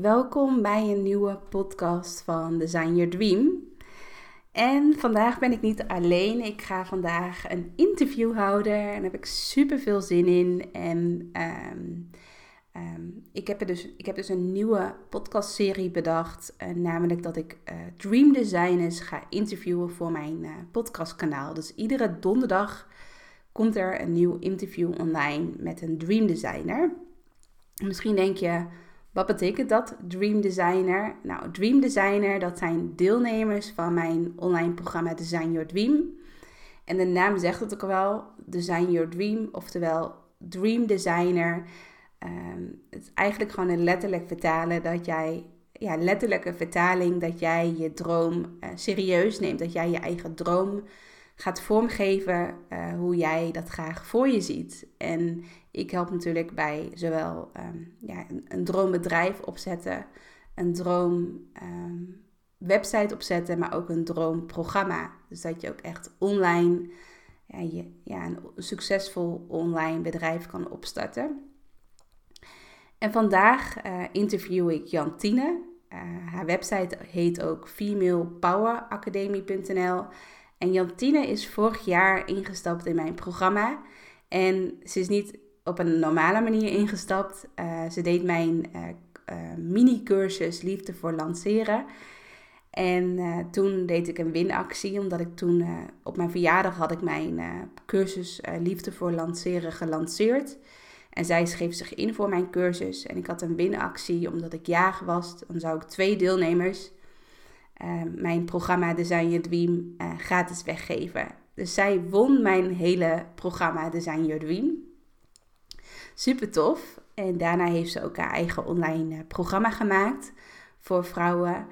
welkom bij een nieuwe podcast van Design Your Dream. En vandaag ben ik niet alleen. Ik ga vandaag een interview houden. En daar heb ik super veel zin in. En ehm, ehm, ik, heb er dus, ik heb dus een nieuwe podcastserie bedacht. eh, namelijk dat ik eh, dream designers ga interviewen voor mijn eh, podcastkanaal. Dus iedere donderdag komt er een nieuw interview online met een dream designer. Misschien denk je, wat betekent dat, Dream Designer? Nou, Dream Designer, dat zijn deelnemers van mijn online programma Design Your Dream. En de naam zegt het ook wel, Design Your Dream, oftewel Dream Designer. Ehm, het is eigenlijk gewoon een letterlijk vertalen dat jij, ja, letterlijke vertaling dat jij je droom eh, serieus neemt. Dat jij je eigen droom gaat vormgeven eh, hoe jij dat graag voor je ziet. En ik help natuurlijk bij zowel ehm, ja, een, een droombedrijf opzetten, een droom ehm, opzetten, maar ook een droomprogramma. Dus dat je ook echt online ja, je, ja, een succesvol online bedrijf kan opstarten. En vandaag eh, interview ik Jantine. Uh, haar website heet ook femalepoweracademy.nl. En Jantine is vorig jaar ingestapt in mijn programma. En ze is niet op een normale manier ingestapt. Uh, ze deed mijn uh, uh, mini-cursus Liefde voor Lanceren. En toen deed ik een winactie, omdat ik toen op mijn verjaardag had ik mijn cursus Liefde voor Lanceren gelanceerd. En zij schreef zich in voor mijn cursus. En ik had een winactie, omdat ik jarig was. Dan zou ik twee deelnemers mijn programma Design Your Dream gratis weggeven. Dus zij won mijn hele programma Design Your Dream. Super tof. En daarna heeft ze ook haar eigen online programma gemaakt voor vrouwen.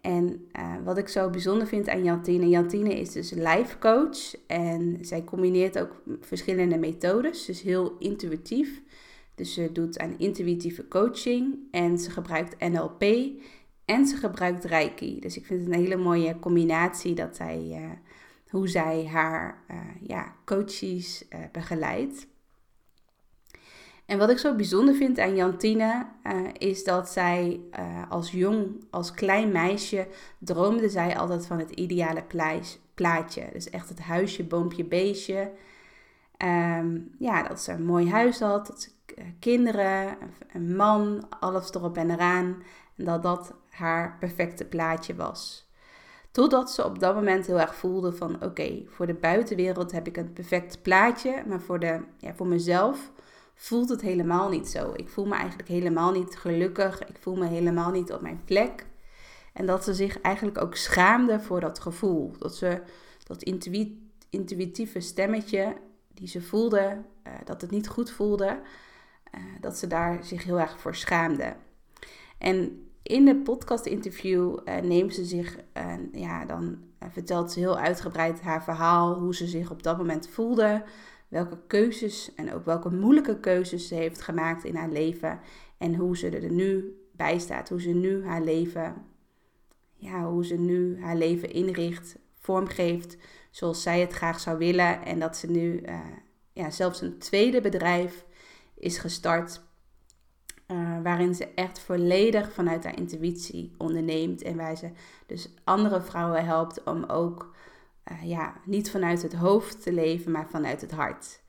En uh, wat ik zo bijzonder vind aan Jantine, Jantine is dus life coach en zij combineert ook verschillende methodes, dus heel intuïtief. Dus ze doet aan intuïtieve coaching en ze gebruikt NLP en ze gebruikt Reiki. Dus ik vind het een hele mooie combinatie dat zij, uh, hoe zij haar ja, coaches begeleidt. En wat ik zo bijzonder vind aan Jantine uh, is dat zij uh, als jong, als klein meisje, droomde zij altijd van het ideale plaatje. Dus echt het huisje, boompje, beestje. Um, ja, dat ze een mooi huis had, dat ze uh, kinderen, een man, alles erop en eraan. En dat dat haar perfecte plaatje was. Totdat ze op dat moment heel erg voelde van oké, voor de buitenwereld heb ik een perfect plaatje, maar voor, de, ja, voor mezelf voelt het helemaal niet zo. Ik voel me eigenlijk helemaal niet gelukkig. Ik voel me helemaal niet op mijn plek. En dat ze zich eigenlijk ook schaamde voor dat gevoel. Dat ze dat intuïtieve stemmetje die ze voelde, uh, dat het niet goed voelde, uh, dat ze daar zich heel erg voor schaamde. En in de podcast-interview uh, neemt ze zich, ja, dan vertelt ze heel uitgebreid haar verhaal, hoe ze zich op dat moment voelde welke keuzes en ook welke moeilijke keuzes ze heeft gemaakt in haar leven en hoe ze er nu bij staat, hoe ze nu haar leven, ja, hoe ze nu haar leven inricht, vormgeeft zoals zij het graag zou willen en dat ze nu uh, ja, zelfs een tweede bedrijf is gestart uh, waarin ze echt volledig vanuit haar intuïtie onderneemt en waar ze dus andere vrouwen helpt om ook uh, ja, niet vanuit het hoofd te leven, maar vanuit het hart.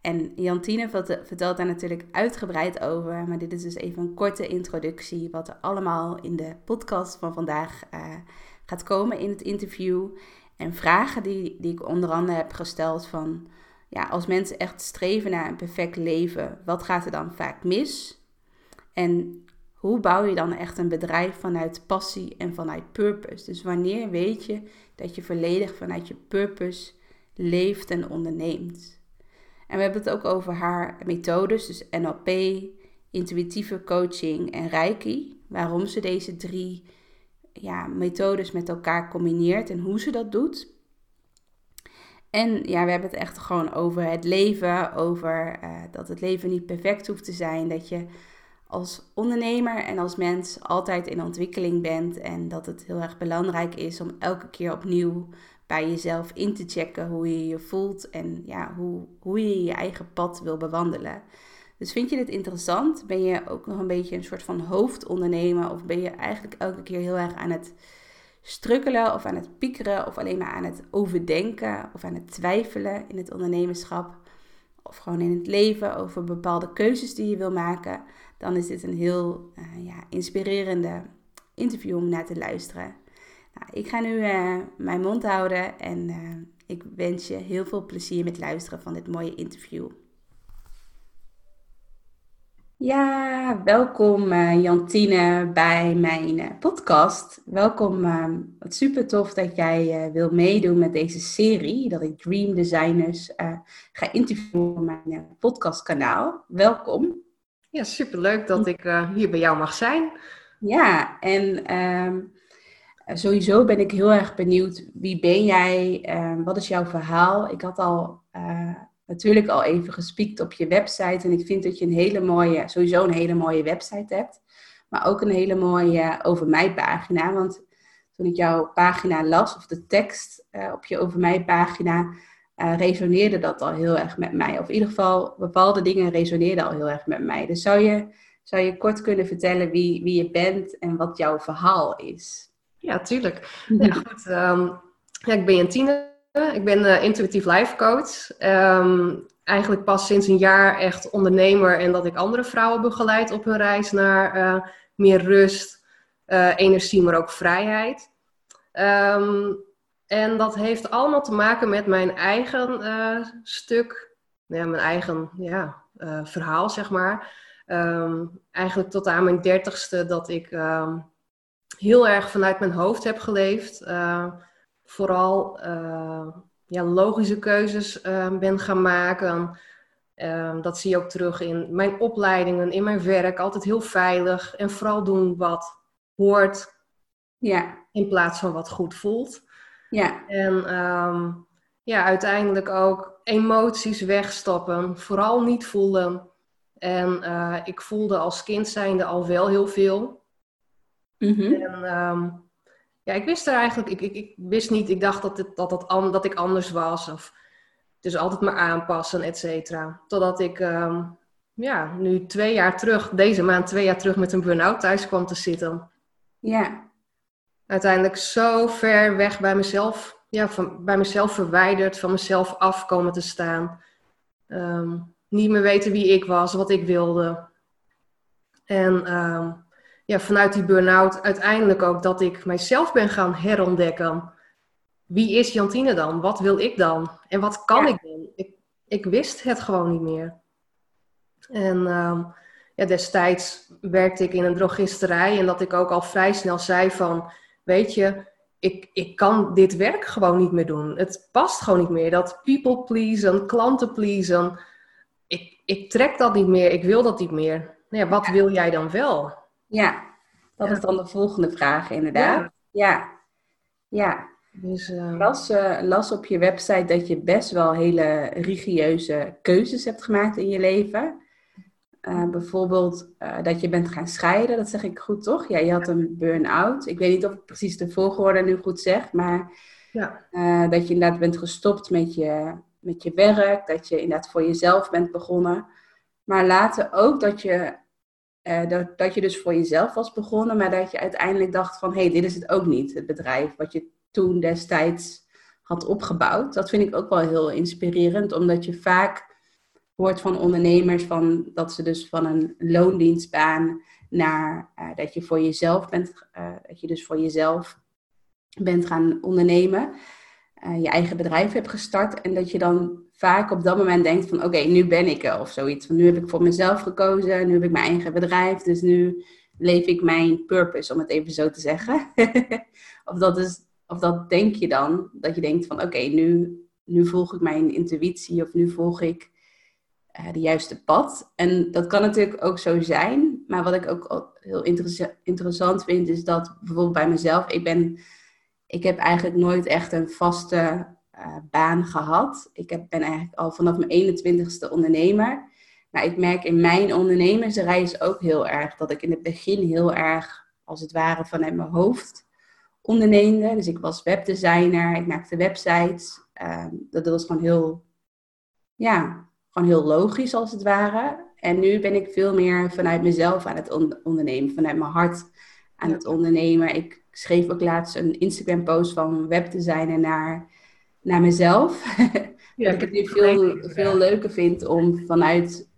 En Jantine vertelt daar natuurlijk uitgebreid over, maar dit is dus even een korte introductie wat er allemaal in de podcast van vandaag uh, gaat komen in het interview. En vragen die, die ik onder andere heb gesteld van, ja, als mensen echt streven naar een perfect leven, wat gaat er dan vaak mis? En hoe bouw je dan echt een bedrijf vanuit passie en vanuit purpose? Dus wanneer weet je dat je volledig vanuit je purpose leeft en onderneemt? En we hebben het ook over haar methodes, dus NLP, intuïtieve coaching en Reiki. Waarom ze deze drie ja, methodes met elkaar combineert en hoe ze dat doet. En ja, we hebben het echt gewoon over het leven, over uh, dat het leven niet perfect hoeft te zijn, dat je als ondernemer en als mens altijd in ontwikkeling bent en dat het heel erg belangrijk is om elke keer opnieuw bij jezelf in te checken hoe je je voelt en ja, hoe, hoe je je eigen pad wil bewandelen. Dus vind je dit interessant? Ben je ook nog een beetje een soort van hoofdondernemer of ben je eigenlijk elke keer heel erg aan het strukkelen of aan het piekeren of alleen maar aan het overdenken of aan het twijfelen in het ondernemerschap of gewoon in het leven over bepaalde keuzes die je wil maken, dan is dit een heel uh, ja, inspirerende interview om naar te luisteren. Nou, ik ga nu uh, mijn mond houden en uh, ik wens je heel veel plezier met luisteren van dit mooie interview. Ja, welkom Jantine bij mijn podcast. Welkom, het super tof dat jij wil meedoen met deze serie, dat ik Dream Designers ga interviewen op mijn podcastkanaal. Welkom. Ja, superleuk dat ik hier bij jou mag zijn. Ja, en um, sowieso ben ik heel erg benieuwd, wie ben jij? Uh, wat is jouw verhaal? Ik had al uh, natuurlijk al even gespiekt op je website en ik vind dat je een hele mooie, sowieso een hele mooie website hebt. Maar ook een hele mooie over mij pagina, want toen ik jouw pagina las, of de tekst uh, op je over mij pagina, resoneerde dat al heel erg met mij. Of in ieder geval, bepaalde dingen resoneerden al heel erg met mij. Dus zou je, zou je kort kunnen vertellen wie, wie je bent en wat jouw verhaal is? Ja, tuurlijk. Ja, goed. Ehm, ja, ik ben Jantine. Ik ben uh, intuïtief life coach. Ehm, eigenlijk pas sinds een jaar echt ondernemer en dat ik andere vrouwen begeleid op hun reis naar uh, meer rust, uh, energie, maar ook vrijheid. Um, en dat heeft allemaal te maken met mijn eigen stuk, ja, mijn eigen ja, verhaal, zeg maar. eigenlijk tot aan mijn dertigste dat ik heel erg vanuit mijn hoofd heb geleefd. Uh, vooral ja, logische keuzes ben gaan maken. dat zie je ook terug in mijn opleidingen, in mijn werk. Altijd heel veilig en vooral doen wat hoort. Ja. In plaats van wat goed voelt. Ja. En um, ja, uiteindelijk ook emoties wegstoppen. Vooral niet voelen. En ik voelde als kind zijnde al wel heel veel. Mhm. En ehm, ja, ik wist er eigenlijk, ik, ik, ik wist niet, ik dacht dat, het, dat, dat, dat ik anders was. Of dus altijd maar aanpassen, et cetera. Totdat ik ehm, ja, nu twee jaar terug, deze maand twee jaar terug met een burn-out thuis kwam te zitten. Ja. Uiteindelijk zo ver weg bij mezelf, ja, van, bij mezelf verwijderd, van mezelf af komen te staan. Ehm, niet meer weten wie ik was, wat ik wilde. En ja, vanuit die burn-out uiteindelijk ook dat ik mijzelf ben gaan herontdekken. Wie is Jantine dan? Wat wil ik dan? En wat kan ik dan? Ik, ik wist het gewoon niet meer. En um, ja, destijds werkte ik in een drogisterij en dat ik ook al vrij snel zei van, weet je, ik, ik kan dit werk gewoon niet meer doen. Het past gewoon niet meer. Dat people pleasen, klanten pleasen. Ik, ik trek dat niet meer, ik wil dat niet meer. Nou ja, wat wil jij dan wel? Ja, dat is dan de volgende vraag inderdaad. Ja, ja. Dus, uh... las, uh, las op je website dat je best wel hele rigoureuze keuzes hebt gemaakt in je leven. Uh, bijvoorbeeld dat je bent gaan scheiden, dat zeg ik goed toch? Ja, je had een burn-out. Ik weet niet of ik precies de volgorde nu goed zeg, maar ja. dat je inderdaad bent gestopt met je, met je werk, dat je inderdaad voor jezelf bent begonnen. Maar later ook dat je dat, dat je dus voor jezelf was begonnen, maar dat je uiteindelijk dacht van hé, hey, dit is het ook niet, het bedrijf wat je toen destijds had opgebouwd. Dat vind ik ook wel heel inspirerend, omdat je vaak hoort van ondernemers van, dat ze dus van een loondienstbaan naar uh, dat je voor jezelf bent, uh, dat je dus voor jezelf bent gaan ondernemen, je eigen bedrijf hebt gestart en dat je dan vaak op dat moment denkt van oké, nu ben ik er of zoiets. Nu heb ik voor mezelf gekozen, nu heb ik mijn eigen bedrijf, dus nu leef ik mijn purpose, om het even zo te zeggen. of, dat is, of dat denk je dan, dat je denkt van oké, nu, nu volg ik mijn intuïtie of nu volg ik de juiste pad. En dat kan natuurlijk ook zo zijn. Maar wat ik ook heel interessant vind, is dat bijvoorbeeld bij mezelf, ik ben, ik heb eigenlijk nooit echt een vaste uh, baan gehad. Ik heb, ben eigenlijk al vanaf mijn 21ste ondernemer. Maar ik merk in mijn ondernemersreis ook heel erg dat ik in het begin heel erg, als het ware, vanuit mijn hoofd onderneemde. Dus ik was webdesigner, ik maakte websites. Um, dat was gewoon heel, ja, gewoon heel logisch als het ware. En nu ben ik veel meer vanuit mezelf aan het ondernemen, vanuit mijn hart aan het ondernemen. Ik schreef ook laatst een Instagram post van webdesigner naar, naar mezelf. Ja, dat ik het nu veel, veel leuker vind om vanuit,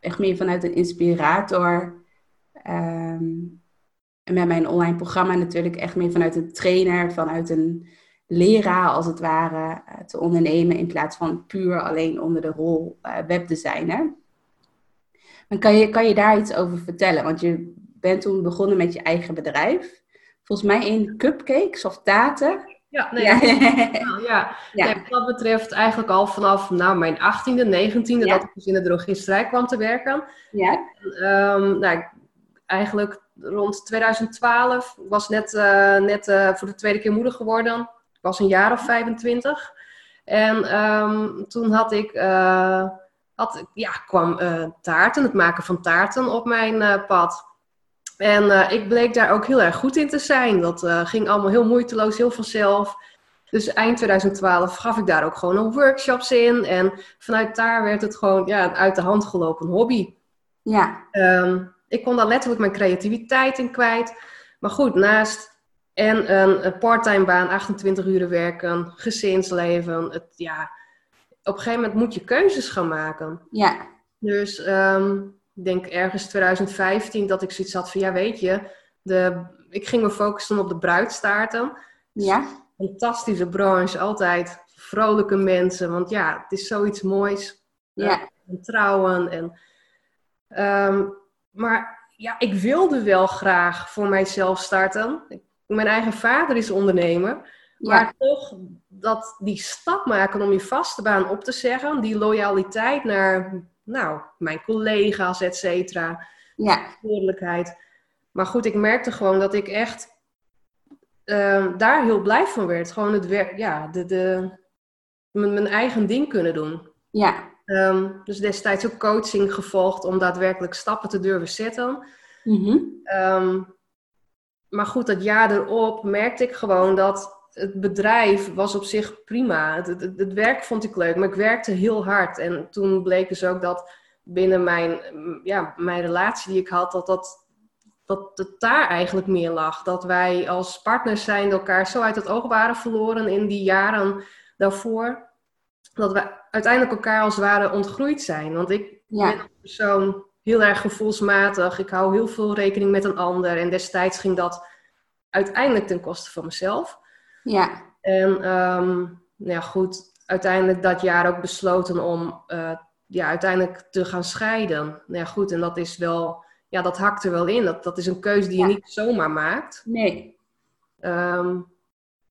echt meer vanuit een inspirator. Um, en met mijn online programma natuurlijk echt meer vanuit een trainer, vanuit een leraar als het ware eh, te ondernemen in plaats van puur alleen onder de rol uh, webdesigner. Maar kan je, kan je daar iets over vertellen? Want je bent toen begonnen met je eigen bedrijf. Volgens mij in cupcakes of taten. Ja, nee, ja. ja. ja. wat dat betreft eigenlijk al vanaf nou, mijn 18e, 19e dat ik dus in de drogisterij kwam te werken. Ja. Um, nou, eigenlijk rond 2012 was net, uh, net uh, voor de tweede keer moeder geworden. Ik was een jaar of 25. En um, toen had ik, uh, had, ja, kwam taarten, het maken van taarten op mijn pad. En ik bleek daar ook heel erg goed in te zijn. Dat ging allemaal heel moeiteloos, heel vanzelf. Dus eind 2012 gaf ik daar ook gewoon nog workshops in. En vanuit daar werd het gewoon ja, een uit de hand gelopen hobby. Ja. Um, ik kon daar letterlijk mijn creativiteit in kwijt. Maar goed, naast en een, parttime baan, 28 uur werken, gezinsleven. Het, ja, op een gegeven moment moet je keuzes gaan maken. Ja. Dus um, ik denk ergens 2015 dat ik zoiets had van, ja weet je, de, ik ging me focussen op de bruidstaarten. Ja. Fantastische branche, altijd vrolijke mensen. Want ja, het is zoiets moois. Ja. En trouwen en... Um, maar ja, ik wilde wel graag voor mijzelf starten. Mijn eigen vader is ondernemer. Maar toch dat die stap maken om je vaste baan op te zeggen, die loyaliteit naar nou, mijn collega's, et cetera. Ja. Eerlijkheid. Maar goed, ik merkte gewoon dat ik echt uh, daar heel blij van werd. Gewoon het werk, ja, de, de, mijn, mijn eigen ding kunnen doen. Ja. Um, dus destijds ook coaching gevolgd om daadwerkelijk stappen te durven zetten. Mm um, maar goed, dat jaar erop merkte ik gewoon dat het bedrijf was op zich prima. Het, het, het, werk vond ik leuk, maar ik werkte heel hard. En toen bleek dus ook dat binnen mijn, ja, mijn relatie die ik had, dat, dat, dat het daar eigenlijk meer lag. Dat wij als partners zijn elkaar zo uit het oog waren verloren in die jaren daarvoor dat we uiteindelijk elkaar als het ware ontgroeid zijn. Want ik ben een persoon heel erg gevoelsmatig. Ik hou heel veel rekening met een ander. En destijds ging dat uiteindelijk ten koste van mezelf. Ja. En um, nou ja, goed, uiteindelijk dat jaar ook besloten om uh, ja, uiteindelijk te gaan scheiden. Nou ja, goed, en dat is wel, ja, dat hakt er wel in. Dat, dat is een keuze die je niet zomaar maakt. Nee. Um,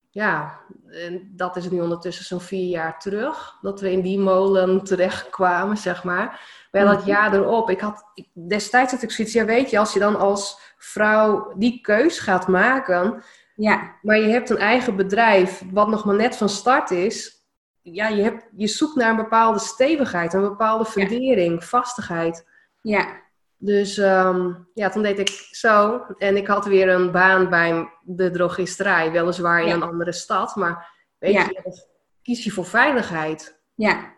ja, en dat is nu ondertussen zo'n vier jaar terug, dat we in die molen terechtkwamen, zeg maar. Wel het mhm. jaar erop, ik had, destijds had ik zoiets, ja weet je, als je dan als vrouw die keus gaat maken, ja. maar je hebt een eigen bedrijf, wat nog maar net van start is, ja, je, hebt, je zoekt naar een bepaalde stevigheid, een bepaalde fundering, vastigheid. Ja. Dus um, ja, toen deed ik zo. En ik had weer een baan bij de drogisterij. Weliswaar in een andere stad. Maar weet je, kies je voor veiligheid. Ja.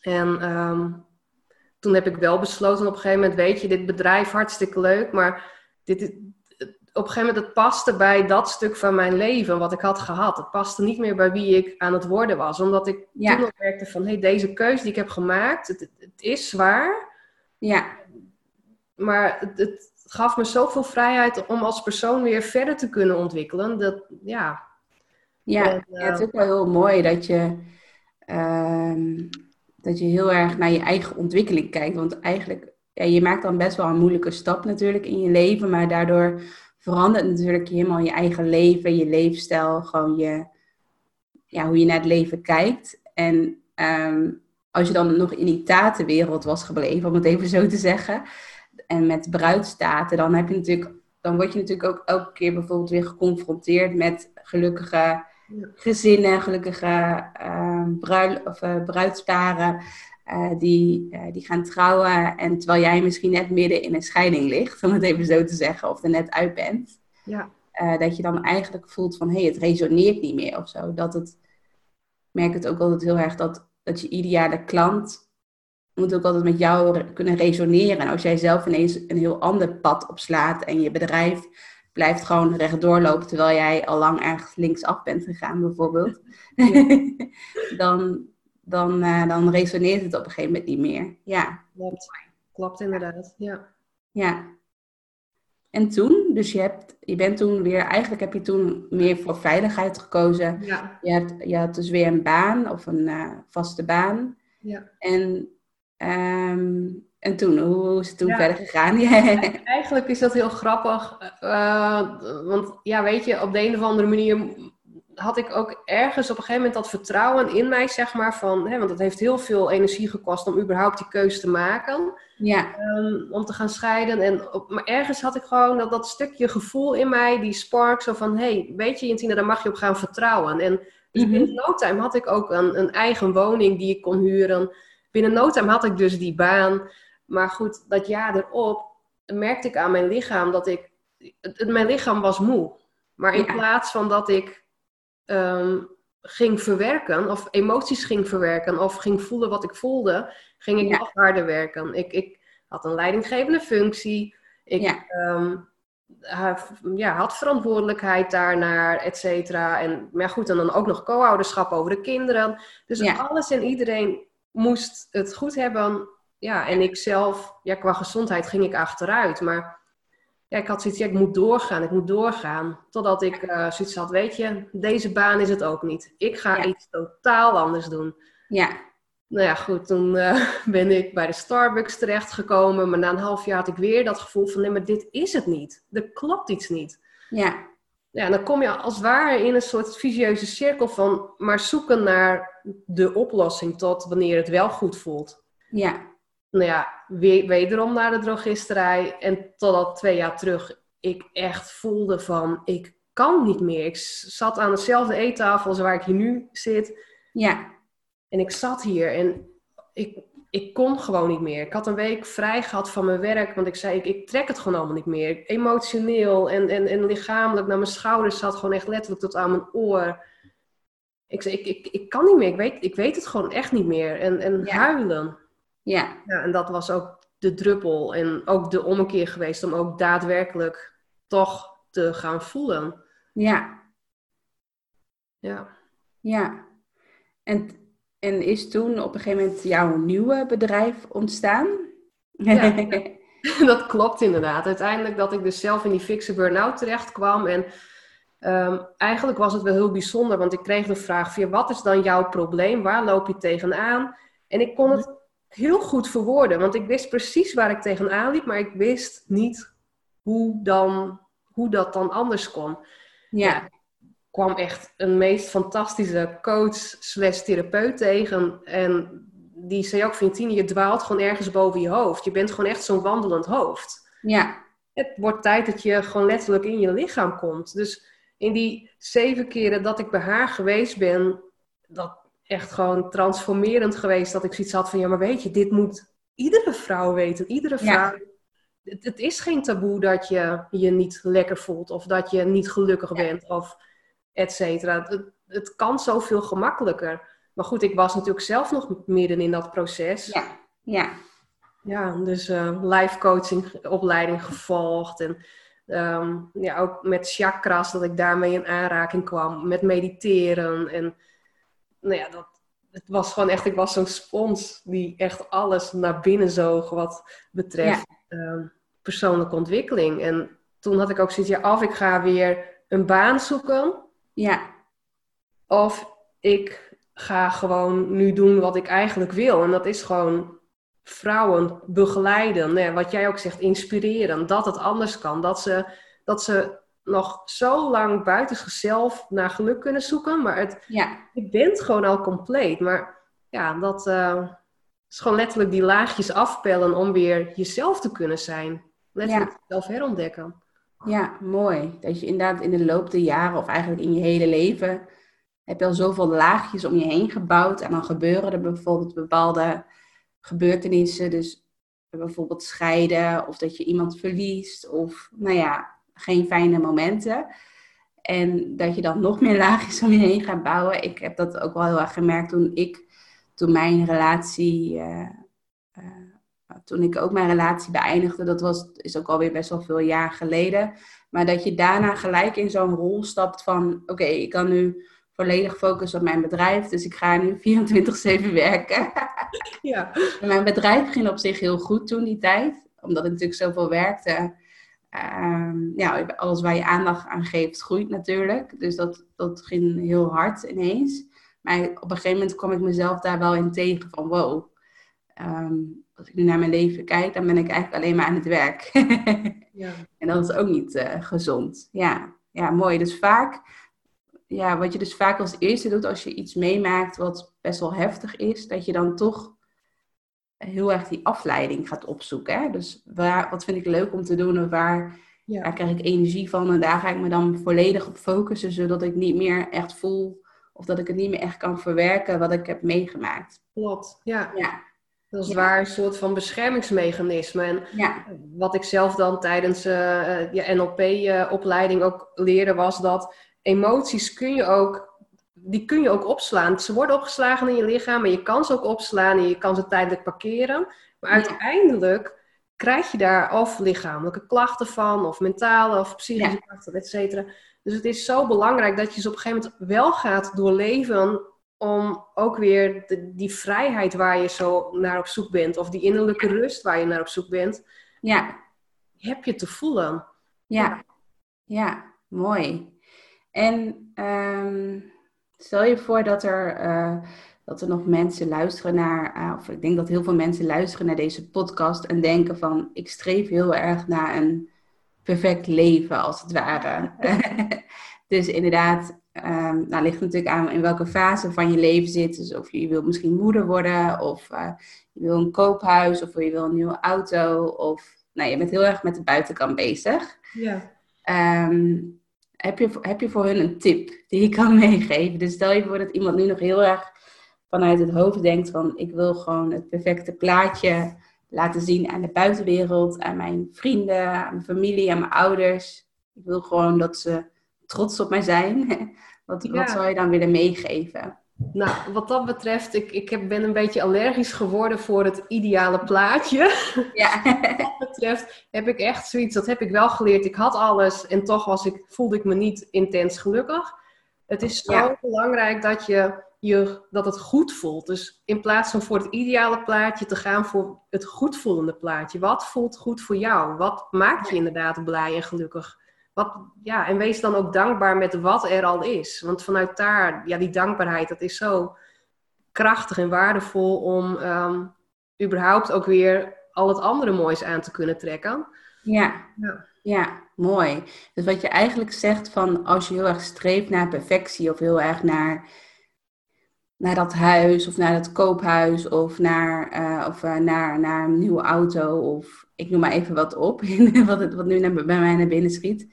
En um, toen heb ik wel besloten op een gegeven moment... Weet je, dit bedrijf hartstikke leuk. Maar dit, op een gegeven moment het paste bij dat stuk van mijn leven wat ik had gehad. Het paste niet meer bij wie ik aan het worden was. Omdat ik toen nog merkte van... Hey, deze keuze die ik heb gemaakt, het, het is zwaar... Ja maar het, het, gaf me zoveel vrijheid om als persoon weer verder te kunnen ontwikkelen. Dat, ja. Ja, ja het is eh, ook wel heel mooi dat je, ehm, dat je heel erg naar je eigen ontwikkeling kijkt. Want eigenlijk, ja, je maakt dan best wel een moeilijke stap natuurlijk in je leven. Maar daardoor verandert natuurlijk helemaal je eigen leven, je leefstijl. Gewoon je, ja, hoe je naar het leven kijkt. En um, als je dan nog in die tatenwereld was gebleven, om het even zo te zeggen, en met bruidstaten, dan heb je natuurlijk, dan word je natuurlijk ook elke keer bijvoorbeeld weer geconfronteerd met gelukkige gezinnen, gelukkige uh, bruil, of, uh, bruidsparen. Uh, die, uh, die gaan trouwen. En terwijl jij misschien net midden in een scheiding ligt, om het even zo te zeggen, of er net uit bent. Ja. Uh, dat je dan eigenlijk voelt van hé, hey, het resoneert niet meer of zo. Dat het, ik merk het ook altijd heel erg dat, dat je ideale klant moet ook altijd met jou kunnen resoneren. En als jij zelf ineens een heel ander pad opslaat en je bedrijf blijft gewoon rechtdoor lopen terwijl jij al lang ergens linksaf bent gegaan, bijvoorbeeld, dan, dan, uh, dan resoneert het op een gegeven moment niet meer. Ja. Klopt, Klopt inderdaad. Ja. ja. En toen, dus je, hebt, je bent toen weer, eigenlijk heb je toen meer voor veiligheid gekozen. Ja. Je, hebt, je had dus weer een baan of een uh, vaste baan. Ja. En, um, en toen, hoe is het toen Ja. verder gegaan? Eigenlijk is dat heel grappig. eh, want ja, weet je, op de een of andere manier had ik ook ergens op een gegeven moment dat vertrouwen in mij, zeg maar, van, hè, want het heeft heel veel energie gekost om überhaupt die keuze te maken, ja, ehm, om te gaan scheiden. En, op- maar ergens had ik gewoon dat, dat stukje gevoel in mij, die spark, zo van, hey, weet je, Jentine, daar mag je op gaan vertrouwen. En dus Mhm. binnen no time had ik ook een, een eigen woning die ik kon huren. Binnen no time had ik dus die baan. Maar goed, dat jaar erop merkte ik aan mijn lichaam dat ik... Het, mijn lichaam was moe. Maar in Ja. plaats van dat ik ehm, ging verwerken, of emoties ging verwerken, of ging voelen wat ik voelde, ging ik Ja. nog harder werken. Ik, ik had een leidinggevende functie. Ik Ja. ehm, ha- ja, had verantwoordelijkheid daarnaar, et cetera. En maar goed, en dan ook nog co-ouderschap over de kinderen. Dus alles en iedereen moest het goed hebben. Ja, en ik zelf, ja, qua gezondheid ging ik achteruit. Maar ja, ik had zoiets, ja, ik moet doorgaan, ik moet doorgaan. Totdat ik eh, zoiets had, weet je, deze baan is het ook niet. Ik ga Ja. iets totaal anders doen. ja, Nou ja, goed, toen eh, ben ik bij de Starbucks terechtgekomen. Maar na een half jaar had ik weer dat gevoel van, nee, maar dit is het niet. Er klopt iets niet. ja, Ja, dan kom je als het ware in een soort visieuze cirkel van maar zoeken naar de oplossing tot wanneer het wel goed voelt. ja, Nou ja, weer, wederom naar de drogisterij. En totdat twee jaar terug ik echt voelde van ik kan niet meer. Ik zat aan dezelfde eettafel als waar ik hier nu zit. ja, En ik zat hier en ik, ik kon gewoon niet meer. Ik had een week vrij gehad van mijn werk, want ik zei, ik, ik trek het gewoon allemaal niet meer. Emotioneel en, en, en lichamelijk naar mijn schouders zat gewoon echt letterlijk tot aan mijn oor. Ik zei, ik, ik, ik kan niet meer, ik weet, ik weet het gewoon echt niet meer. En, en Ja. huilen. ja, Ja, en dat was ook de druppel en ook de ommekeer geweest om ook daadwerkelijk toch te gaan voelen. ja, Ja. ja. En, en is toen op een gegeven moment jouw nieuwe bedrijf ontstaan? Ja. Dat klopt inderdaad. Uiteindelijk dat ik dus zelf in die fikse burn-out terecht kwam. En ehm, eigenlijk was het wel heel bijzonder, want ik kreeg de vraag ja, wat is dan jouw probleem? Waar loop je tegenaan? En ik kon het heel goed verwoorden, want ik wist precies waar ik tegenaan liep, maar ik wist niet hoe, dan, hoe dat dan anders kon. ja, kwam echt een meest fantastische coach slash therapeut tegen. En die zei ook, Vintine, je dwaalt gewoon ergens boven je hoofd. Je bent gewoon echt zo'n wandelend hoofd. ja, Het wordt tijd dat je gewoon letterlijk in je lichaam komt. Dus in die zeven keren dat ik bij haar geweest ben, dat echt gewoon transformerend geweest. Dat ik zoiets had van, ja maar weet je, dit moet iedere vrouw weten. Iedere vrouw. Ja. Het is geen taboe dat je je niet lekker voelt. Of dat je niet gelukkig bent. Of et cetera. Het, het kan zoveel gemakkelijker. Maar goed, ik was natuurlijk zelf nog midden in dat proces. ja, ja, Ja, dus eh life coaching opleiding gevolgd. En ehm, ja, ook met chakras, dat ik daarmee in aanraking kwam. Met mediteren. En nou ja, dat, het was gewoon echt, ik was zo'n spons die echt alles naar binnen zoog wat betreft ehm, persoonlijke ontwikkeling. En toen had ik ook zoiets, ja, of ik ga weer een baan zoeken. Ja, Of ik ga gewoon nu doen wat ik eigenlijk wil. En dat is gewoon vrouwen begeleiden. Nou ja, wat jij ook zegt, inspireren. Dat het anders kan. Dat ze, dat ze nog zo lang buiten zichzelf naar geluk kunnen zoeken. Maar het, ja, je bent gewoon al compleet. Maar ja, dat, eh, is gewoon letterlijk die laagjes afpellen om weer jezelf te kunnen zijn. Letterlijk ja. jezelf herontdekken. Ja, mooi. Dat je inderdaad in de loop der jaren, of eigenlijk in je hele leven, heb je al zoveel laagjes om je heen gebouwd. En dan gebeuren er bijvoorbeeld bepaalde gebeurtenissen. Dus bijvoorbeeld scheiden, of dat je iemand verliest, of nou ja, geen fijne momenten. En dat je dan nog meer laagjes om je heen gaat bouwen. Ik heb dat ook wel heel erg gemerkt toen ik, toen mijn relatie, uh, toen ik ook mijn relatie beëindigde. Dat was, is ook alweer best wel veel jaar geleden. Maar dat je daarna gelijk in zo'n rol stapt van, oké, ik kan nu volledig focussen op mijn bedrijf. Dus ik ga nu 24-7 werken. Ja. mijn bedrijf ging op zich heel goed toen die tijd. Omdat ik natuurlijk zoveel werkte Um, ja, alles waar je aandacht aan geeft, groeit natuurlijk. Dus dat, dat ging heel hard ineens. Maar op een gegeven moment kwam ik mezelf daar wel in tegen van wow. Ehm, als ik nu naar mijn leven kijk, dan ben ik eigenlijk alleen maar aan het werk. ja. En dat is ook niet uh, gezond. Ja. ja, mooi. Dus vaak, ja, wat je dus vaak als eerste doet als je iets meemaakt wat best wel heftig is, dat je dan toch heel erg die afleiding gaat opzoeken. Hè? Dus waar, wat vind ik leuk om te doen en waar, ja. krijg ik energie van en daar ga ik me dan volledig op focussen, zodat ik niet meer echt voel of dat ik het niet meer echt kan verwerken wat ik heb meegemaakt. Klopt, ja. ja. Dat is waar een soort van beschermingsmechanisme. En ja. wat ik zelf dan tijdens uh, je NLP-opleiding ook leerde, was dat emoties kun je ook die kun je ook opslaan. Ze worden opgeslagen in je lichaam en je kan ze ook opslaan en je kan ze tijdelijk parkeren. Maar uiteindelijk krijg je daar of lichamelijke klachten van, of mentale of psychische klachten, et cetera. Dus het is zo belangrijk dat je ze op een gegeven moment wel gaat doorleven om ook weer de, die vrijheid waar je zo naar op zoek bent, of die innerlijke rust waar je naar op zoek bent, ja. heb je te voelen. Ja, ja, mooi. En um Stel je voor dat er, uh, dat er nog mensen luisteren naar, uh, of ik denk dat heel veel mensen luisteren naar deze podcast en denken van, ik streef heel erg naar een perfect leven, als het ware. dus inderdaad, um, nou ligt natuurlijk aan in welke fase van je leven zit. Dus of je, wil misschien moeder worden, of uh, je wil een koophuis, of je wil een nieuwe auto, of nou, je bent heel erg met de buitenkant bezig. Ja. Um, heb je, heb je voor hun een tip die je kan meegeven? Dus stel je voor dat iemand nu nog heel erg vanuit het hoofd denkt van ik wil gewoon het perfecte plaatje laten zien aan de buitenwereld, aan mijn vrienden, aan mijn familie, aan mijn ouders. Ik wil gewoon dat ze trots op mij zijn. Wat, wat zou je dan willen meegeven? Nou, wat dat betreft, ik, ik heb, ben een beetje allergisch geworden voor het ideale plaatje. Ja. wat dat betreft heb ik echt zoiets, dat heb ik wel geleerd. Ik had alles en toch was ik, voelde ik me niet intens gelukkig. Het is zo belangrijk dat, je, je, dat het goed voelt. Dus in plaats van voor het ideale plaatje te gaan voor het goed voelende plaatje. Wat voelt goed voor jou? Wat maakt je inderdaad blij en gelukkig? Wat, ja, en wees dan ook dankbaar met wat er al is. Want vanuit daar, ja, die dankbaarheid, dat is zo krachtig en waardevol om um, überhaupt ook weer al het andere moois aan te kunnen trekken. Ja. ja, ja, mooi. Dus wat je eigenlijk zegt van als je heel erg streeft naar perfectie of heel erg naar, naar dat huis of naar dat koophuis of, naar, uh, of uh, naar, naar een nieuwe auto of ik noem maar even wat op, wat, het, wat nu naar, bij mij naar binnen schiet,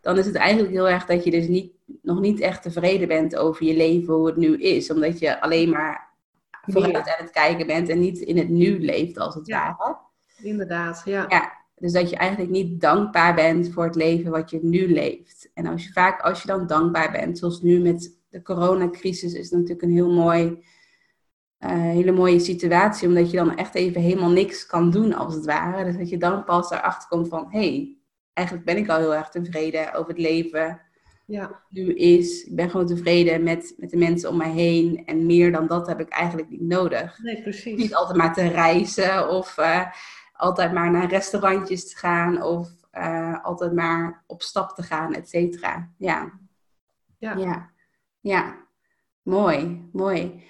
dan is het eigenlijk heel erg dat je dus niet, nog niet echt tevreden bent over je leven, hoe het nu is. Omdat je alleen maar vooruit aan het kijken bent en niet in het nu leeft, als het ja, ware. Inderdaad, ja. ja. Dus dat je eigenlijk niet dankbaar bent voor het leven wat je nu leeft. En als je vaak, als je dan dankbaar bent, zoals nu met de coronacrisis, is natuurlijk een heel mooi uh, hele mooie situatie, omdat je dan echt even helemaal niks kan doen als het ware. Dus dat je dan pas erachter komt van, hé, hey, eigenlijk ben ik al heel erg tevreden over het leven ja. nu is. Ik ben gewoon tevreden met, met de mensen om mij heen en meer dan dat heb ik eigenlijk niet nodig. Nee, precies. Niet altijd maar te reizen of uh, altijd maar naar restaurantjes te gaan of uh, altijd maar op stap te gaan, et cetera. Ja. ja. Ja. Ja. Mooi, mooi.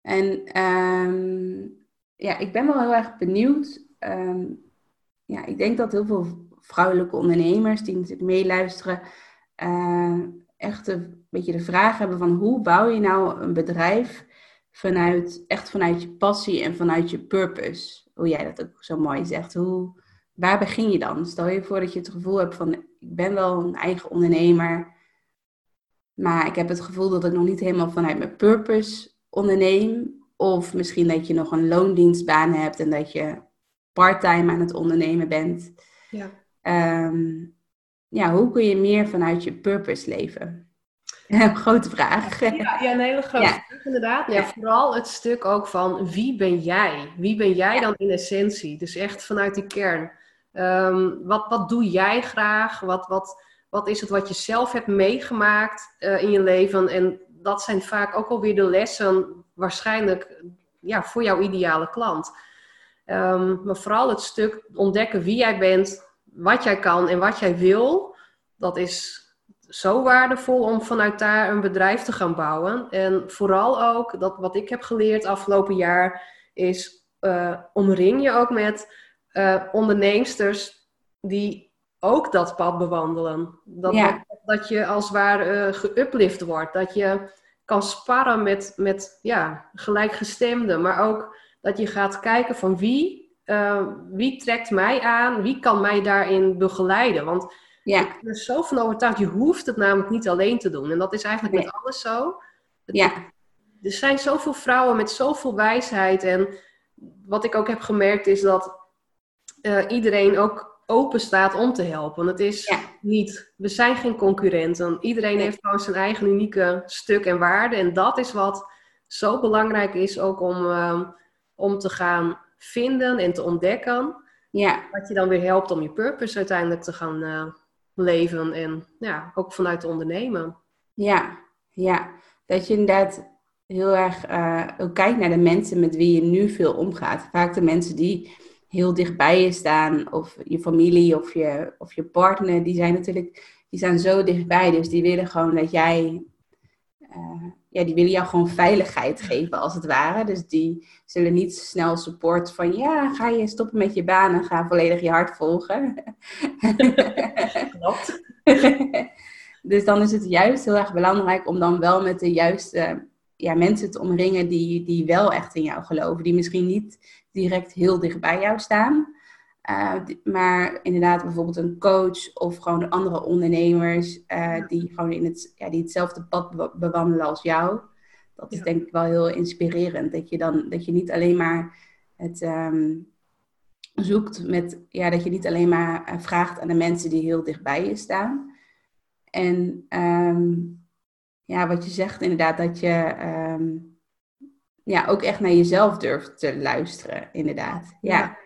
En um, ja, ik ben wel heel erg benieuwd. Um, ja, ik denk dat heel veel vrouwelijke ondernemers die natuurlijk meeluisteren, uh, echt een beetje de vraag hebben van hoe bouw je nou een bedrijf vanuit, echt vanuit je passie en vanuit je purpose. Hoe jij dat ook zo mooi zegt. Hoe, waar begin je dan? Stel je voor dat je het gevoel hebt van, ik ben wel een eigen ondernemer, maar ik heb het gevoel dat ik nog niet helemaal vanuit mijn purpose onderneem. Of misschien dat je nog een loondienstbaan hebt en dat je parttime aan het ondernemen bent. Ja. Ehm, ja, hoe kun je meer vanuit je purpose leven? grote vraag. Ja, ja, een hele grote vraag inderdaad. Ja, vooral het stuk ook van wie ben jij? Wie ben jij dan in essentie? Dus echt vanuit die kern. Ehm, wat, wat doe jij graag? Wat, wat, wat is het wat je zelf hebt meegemaakt uh, in je leven? En dat zijn vaak ook alweer de lessen waarschijnlijk ja, voor jouw ideale klant. Um, maar vooral het stuk ontdekken wie jij bent, wat jij kan en wat jij wil. Dat is zo waardevol om vanuit daar een bedrijf te gaan bouwen. En vooral ook, dat wat ik heb geleerd afgelopen jaar, is uh, omring je ook met uh, onderneemsters die ook dat pad bewandelen. Dat, dat, je als het ware uh, geuplift wordt. Dat je kan sparren met, met ja, gelijkgestemden. Maar ook dat je gaat kijken van wie, wie trekt mij aan, wie kan mij daarin begeleiden. Want ja. Ik ben er zo van overtuigd, je hoeft het namelijk niet alleen te doen. En dat is eigenlijk met alles zo. ja. Er zijn zoveel vrouwen met zoveel wijsheid. En wat ik ook heb gemerkt is dat uh, iedereen ook open staat om te helpen. Het is niet, we zijn geen concurrenten. Iedereen heeft gewoon zijn eigen unieke stuk en waarde. En dat is wat zo belangrijk is ook om, uh, om te gaan vinden en te ontdekken. Ja. Wat je dan weer helpt om je purpose uiteindelijk te gaan uh, leven en ja, ook vanuit ondernemen. Ja, ja. Dat je inderdaad heel erg uh, ook kijkt naar de mensen met wie je nu veel omgaat. Vaak de mensen die heel dichtbij je staan, of je familie of je, of je partner, die zijn natuurlijk die zijn zo dichtbij. Dus die willen gewoon dat jij uh, ja, die willen jou gewoon veiligheid geven, als het ware. Dus die zullen niet snel support van, ja, ga je stoppen met je baan en ga volledig je hart volgen. Klopt. dus dan is het juist heel erg belangrijk om dan wel met de juiste ja, mensen te omringen die, die wel echt in jou geloven. Die misschien niet direct heel dicht bij jou staan. Uh, maar inderdaad, bijvoorbeeld een coach of gewoon andere ondernemers uh, die gewoon in het, ja, die hetzelfde pad bewandelen als jou. Dat is denk ik wel heel inspirerend. Dat je dan dat je niet alleen maar het um, zoekt met, ja, dat je niet alleen maar uh, vraagt aan de mensen die heel dichtbij je staan. En um, ja, wat je zegt inderdaad, dat je um, ja, ook echt naar jezelf durft te luisteren, inderdaad. ja.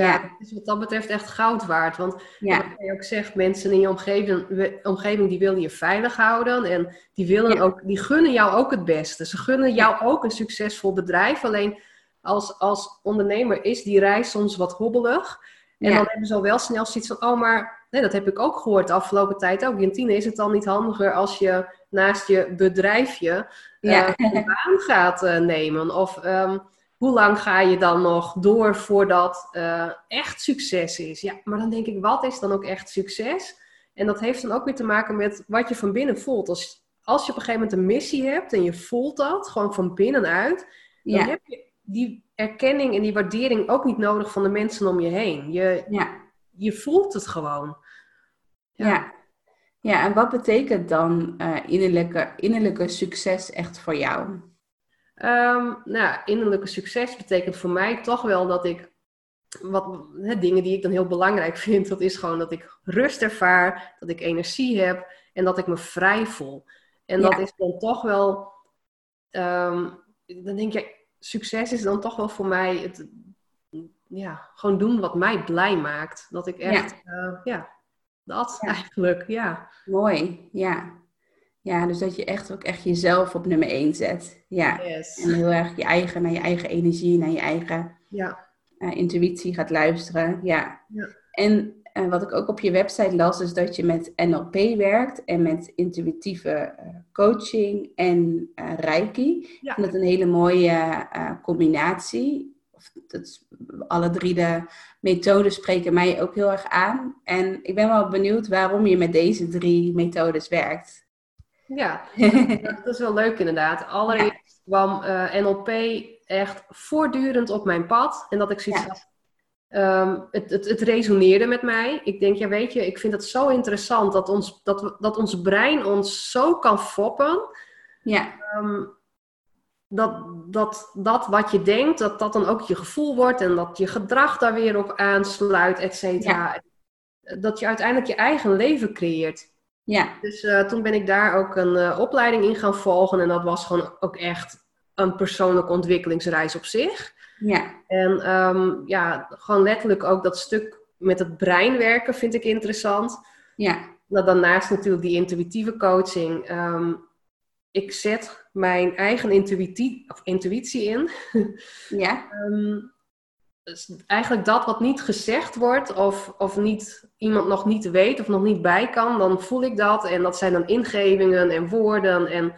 Ja, het is wat dat betreft echt goud waard. Want ja. wat je ook zegt, mensen in je omgeving, omgeving die willen je veilig houden. En die, willen ook, die gunnen jou ook het beste. Ze gunnen jou ook een succesvol bedrijf. Alleen als, als ondernemer is die reis soms wat hobbelig. En dan hebben ze al wel snel zoiets van, oh maar, nee, dat heb ik ook gehoord de afgelopen tijd ook. Jantine, is het dan niet handiger als je naast je bedrijfje uh, een baan gaat uh, nemen? Of... Um, hoe lang ga je dan nog door voordat uh, echt succes is? Ja, maar dan denk ik, wat is dan ook echt succes? En dat heeft dan ook weer te maken met wat je van binnen voelt. Als, als je op een gegeven moment een missie hebt en je voelt dat gewoon van binnenuit, dan heb je die erkenning en die waardering ook niet nodig van de mensen om je heen. Je, ja. je voelt het gewoon. Ja. ja. en wat betekent dan uh, innerlijke, innerlijke succes echt voor jou? Um, nou, innerlijke succes betekent voor mij toch wel dat ik wat dingen die ik dan heel belangrijk vind, dat is gewoon dat ik rust ervaar, dat ik energie heb en dat ik me vrij voel. En dat is dan toch wel, um, dan denk je, succes is dan toch wel voor mij het, ja, gewoon doen wat mij blij maakt. Dat ik echt, ja, uh, ja dat eigenlijk, ja. Mooi, ja. Ja, dus dat je echt ook echt jezelf op nummer één zet. Ja. En heel erg je eigen, naar je eigen energie, naar je eigen ja. Uh, intuïtie gaat luisteren. Ja. ja. En uh, wat ik ook op je website las, is dat je met NLP werkt en met intuïtieve uh, coaching en Reiki. Ja. En dat een hele mooie combinatie. Dat, alle drie de methodes spreken mij ook heel erg aan. En ik ben wel benieuwd waarom je met deze drie methodes werkt. Ja, dat is wel leuk inderdaad. Allereerst kwam uh, NLP echt voortdurend op mijn pad. En dat ik zoiets had, ehm, het, het, het, resoneerde met mij. Ik denk, ja weet je, ik vind het zo interessant dat ons, dat, dat ons brein ons zo kan foppen. Ja. Ehm, dat, dat dat wat je denkt, dat dat dan ook je gevoel wordt en dat je gedrag daar weer op aansluit, et cetera. Dat je uiteindelijk je eigen leven creëert. Ja. Dus uh, toen ben ik daar ook een uh, opleiding in gaan volgen en dat was gewoon ook echt een persoonlijke ontwikkelingsreis op zich. Ja. En um, ja, gewoon letterlijk ook dat stuk met het brein werken vind ik interessant. Ja. Nou, daarnaast natuurlijk die intuïtieve coaching. Um, ik zet mijn eigen intuïtie, of intuïtie in. Ja. um, dus eigenlijk dat wat niet gezegd wordt of, of niet, iemand nog niet weet of nog niet bij kan, dan voel ik dat. En dat zijn dan ingevingen en woorden. En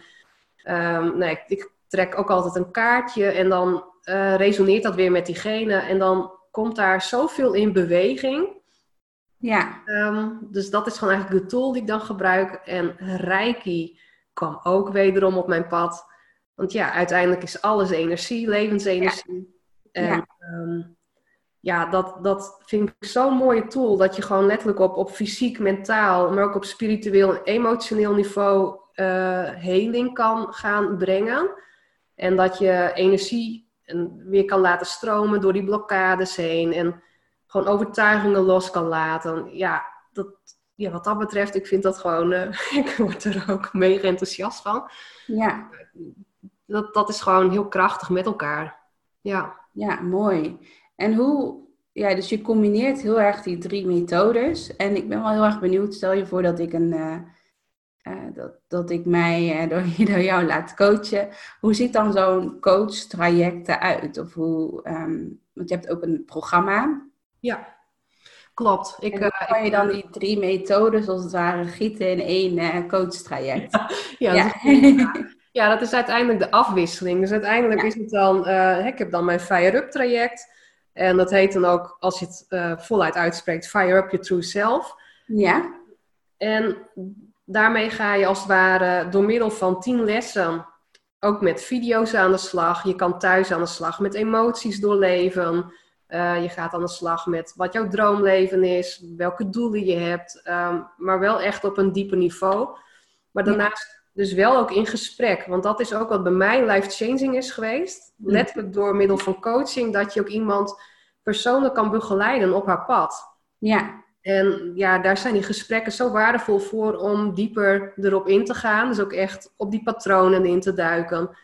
um, nee, ik, trek ook altijd een kaartje en dan uh, resoneert dat weer met diegene. En dan komt daar zoveel in beweging. Ja. Um, dus dat is gewoon eigenlijk de tool die ik dan gebruik. En Reiki kwam ook wederom op mijn pad. Want ja, uiteindelijk is alles energie, levensenergie. Ja. En ja, um, ja dat, dat vind ik zo'n mooie tool. Dat je gewoon letterlijk op, op fysiek, mentaal, maar ook op spiritueel en emotioneel niveau uh, heling kan gaan brengen. En dat je energie weer kan laten stromen door die blokkades heen. En gewoon overtuigingen los kan laten. Ja, ja wat dat betreft, ik vind dat gewoon... Uh, ik word er ook mega enthousiast van. Ja. Dat, dat is gewoon heel krachtig met elkaar. Ja. Ja, mooi. En hoe... Ja, dus je combineert heel erg die drie methodes. En ik ben wel heel erg benieuwd. Stel je voor dat ik een... Uh, uh, dat, dat ik mij door, door, jou laat coachen. Hoe ziet dan zo'n coach-traject eruit? Of hoe, um, want je hebt ook een programma. Ja, klopt. Ik, en kan je dan die drie methodes als het ware gieten in één uh, coach-traject? Ja, ja, ja. Dat is, ja, dat is uiteindelijk de afwisseling. Dus uiteindelijk is het dan, ik heb dan mijn Fire-Up traject. En dat heet dan ook, als je het voluit uitspreekt, Fire Up Your True Self. Ja. En daarmee ga je als het ware door middel van tien lessen ook met video's aan de slag. Je kan thuis aan de slag met emoties doorleven. Uh, je gaat aan de slag met wat jouw droomleven is, welke doelen je hebt, um, maar wel echt op een dieper niveau. Maar daarnaast dus wel ook in gesprek, want dat is ook wat bij mij life-changing is geweest. Letterlijk door middel van coaching, dat je ook iemand persoonlijk kan begeleiden op haar pad. Ja. En ja, daar zijn die gesprekken zo waardevol voor om dieper erop in te gaan. Dus ook echt op die patronen in te duiken.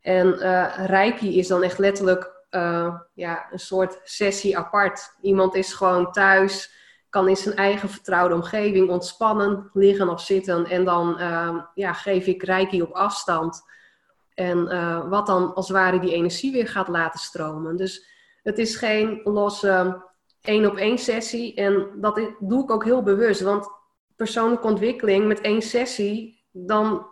En uh, Reiki is dan echt letterlijk uh, ja, een soort sessie apart. Iemand is gewoon thuis, kan in zijn eigen vertrouwde omgeving ontspannen, liggen of zitten. En dan uh, ja, geef ik Reiki op afstand. En wat dan als het ware die energie weer gaat laten stromen. Dus het is geen losse één op één sessie. En dat doe ik ook heel bewust. Want persoonlijke ontwikkeling met één sessie, dan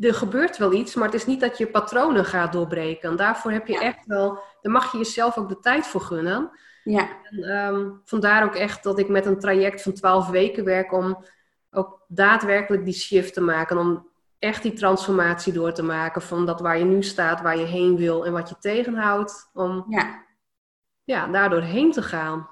er gebeurt wel iets, maar het is niet dat je patronen gaat doorbreken. Daarvoor heb je echt wel, daar mag je jezelf ook de tijd voor gunnen. Ja. En, um, vandaar ook echt dat ik met een traject van 12 weken werk om ook daadwerkelijk die shift te maken. Om echt die transformatie door te maken van dat waar je nu staat, waar je heen wil en wat je tegenhoudt. Om ja ja, daardoor heen te gaan.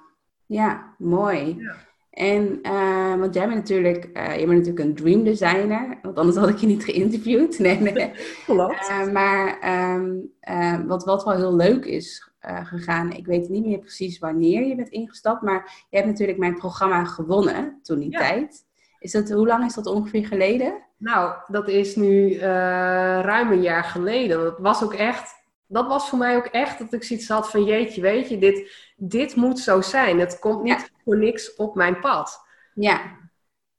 Ja, mooi. Ja. En, uh, want jij bent natuurlijk, uh, je bent natuurlijk een dream designer, want anders had ik je niet geïnterviewd. Nee, nee. Klopt. Uh, maar um, wat, wat wel heel leuk is gegaan, ik weet niet meer precies wanneer je bent ingestapt, maar je hebt natuurlijk mijn programma gewonnen toen die ja. tijd. Is dat, hoe lang is dat ongeveer geleden? Nou, dat is nu ruim een jaar geleden. Dat was ook echt dat was voor mij ook echt dat ik zoiets had van jeetje, weet je, dit, dit moet zo zijn. Het komt niet ja. voor niks op mijn pad. Ja,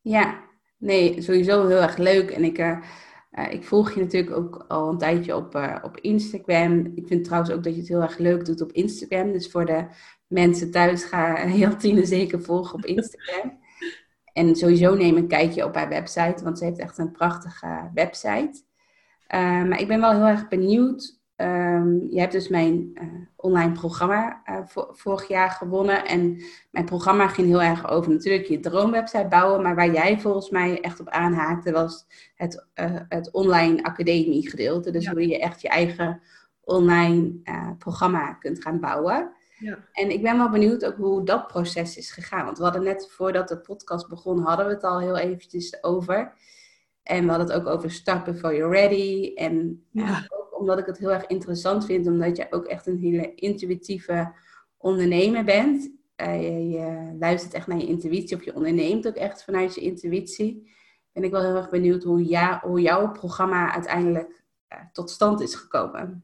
ja. Nee, sowieso heel erg leuk. En ik, uh, uh, ik volg je natuurlijk ook al een tijdje op, uh, op Instagram. Ik vind trouwens ook dat je het heel erg leuk doet op Instagram. Dus voor de mensen thuis, ga heel Tine zeker volgen op Instagram. en sowieso neem een kijkje op haar website, want ze heeft echt een prachtige website. maar ik ben wel heel erg benieuwd Um, je hebt dus mijn uh, online programma uh, vorig jaar gewonnen. En mijn programma ging heel erg over natuurlijk je droomwebsite bouwen. Maar waar jij volgens mij echt op aanhaakte was het, uh, het online academie gedeelte. Dus hoe je echt je eigen online programma kunt gaan bouwen. Ja. En ik ben wel benieuwd ook hoe dat proces is gegaan. Want we hadden net voordat de podcast begon, hadden we het al heel eventjes over. En we hadden het ook over Start Before You're Ready. En ja. Omdat ik het heel erg interessant vind, omdat je ook echt een hele intuïtieve ondernemer bent. Uh, je, luistert echt naar je intuïtie of je onderneemt ook echt vanuit je intuïtie. Ben ik wel heel erg benieuwd hoe, ja, hoe jouw programma uiteindelijk uh, tot stand is gekomen.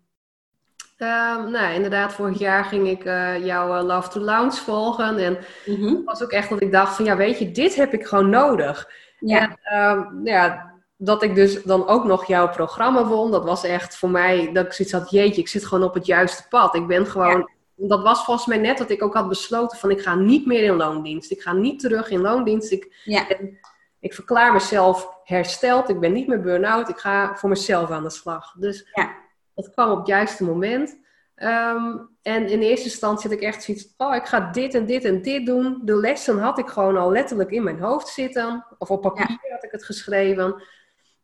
Um, nou, inderdaad, vorig jaar ging ik uh, jouw Love to Lounge volgen. En mm -hmm. was ook echt dat ik dacht van, ja, weet je, dit heb ik gewoon nodig. Ja. En, um, ja, dat ik dus dan ook nog jouw programma won, dat was echt voor mij, dat ik zoiets had, jeetje, ik zit gewoon op het juiste pad. Ik ben gewoon, dat was volgens mij net dat ik ook had besloten van, ik ga niet meer in loondienst. Ik ga niet terug in loondienst. Ik, ja. ik verklaar mezelf hersteld, ik ben niet meer burn-out, ik ga voor mezelf aan de slag. Dus ja. dat kwam op het juiste moment. Um, en in eerste instantie had ik echt zoiets, oh, ik ga dit en dit en dit doen. De lessen had ik gewoon al letterlijk in mijn hoofd zitten. Of op papier had ik het geschreven.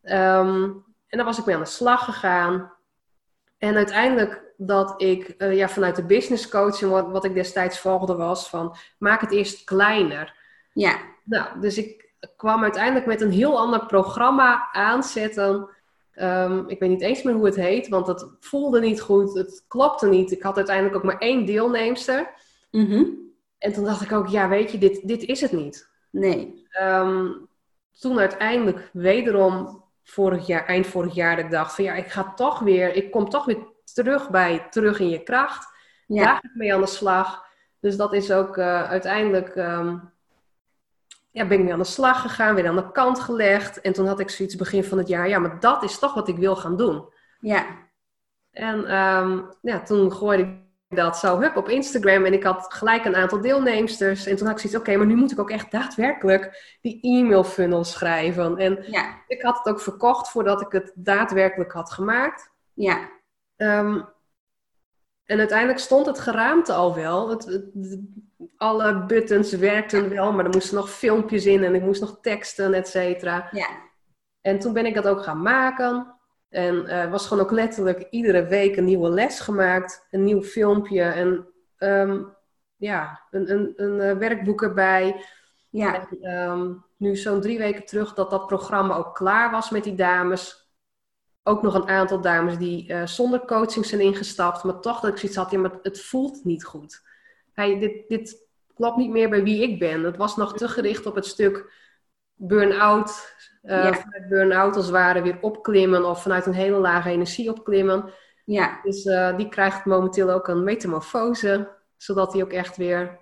Um, en dan was ik mee aan de slag gegaan. En uiteindelijk dat ik uh, ja, vanuit de business coaching, wat, wat ik destijds volgde, was van maak het eerst kleiner. Ja. Nou, dus ik kwam uiteindelijk met een heel ander programma aanzetten. Um, ik weet niet eens meer hoe het heet, want het voelde niet goed. Het klopte niet. Ik had uiteindelijk ook maar één deelnemster. Mm -hmm. En toen dacht ik ook, ja, weet je, dit, dit is het niet. Nee. Um, toen uiteindelijk wederom vorig jaar, eind vorig jaar, dat ik dacht van ja, ik ga toch weer, ik kom toch weer terug bij terug in je kracht. Ja. Daar ga ik mee aan de slag. Dus dat is ook uh, uiteindelijk, um, ja, ben ik mee aan de slag gegaan, weer aan de kant gelegd. En toen had ik zoiets begin van het jaar, ja, maar dat is toch wat ik wil gaan doen. Ja. En um, ja, toen gooide ik dat zo hup op Instagram en ik had gelijk een aantal deelnemsters. En toen had ik zoiets, oké, maar nu moet ik ook echt daadwerkelijk die e-mail funnel schrijven. En ja. ik had het ook verkocht voordat ik het daadwerkelijk had gemaakt. Ja. Um, en uiteindelijk stond het geraamte al wel. Het, alle buttons werkten wel, maar er moesten nog filmpjes in en ik moest nog teksten, et cetera. Ja. En toen ben ik dat ook gaan maken. En uh, was gewoon ook letterlijk iedere week een nieuwe les gemaakt, een nieuw filmpje en um, ja, een, een, een uh, werkboek erbij. Ja. En, um, nu zo'n drie weken terug dat dat programma ook klaar was met die dames. Ook nog een aantal dames die uh, zonder coaching zijn ingestapt, maar toch dat ik zoiets had, ja, maar het voelt niet goed. Hey, dit, dit klopt niet meer bij wie ik ben. Het was nog te gericht op het stuk burn-out, uh, ja. vanuit burn-out als het ware weer opklimmen of vanuit een hele lage energie opklimmen. Ja. Dus uh, die krijgt momenteel ook een metamorfose, zodat hij ook echt weer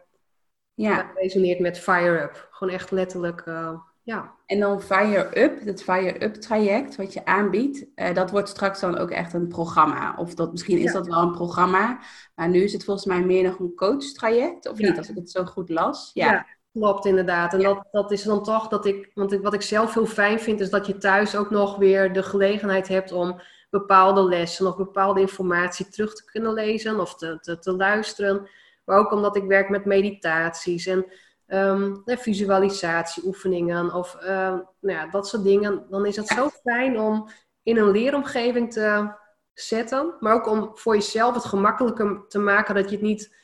ja. resoneert met Fire Up. Gewoon echt letterlijk, uh, ja. En dan Fire Up, dat Fire Up traject wat je aanbiedt, dat wordt straks dan ook echt een programma. Of dat, misschien is dat wel een programma, maar nu is het volgens mij meer nog een coach traject, of niet, als ik het zo goed las. ja. Klopt, inderdaad. En dat, dat is dan toch dat ik, want ik, wat ik zelf heel fijn vind, is dat je thuis ook nog weer de gelegenheid hebt om bepaalde lessen of bepaalde informatie terug te kunnen lezen of te, te, te luisteren. Maar ook omdat ik werk met meditaties en um, visualisatieoefeningen of um, nou ja, dat soort dingen. Dan is het zo fijn om in een leeromgeving te zetten, maar ook om voor jezelf het gemakkelijker te maken dat je het niet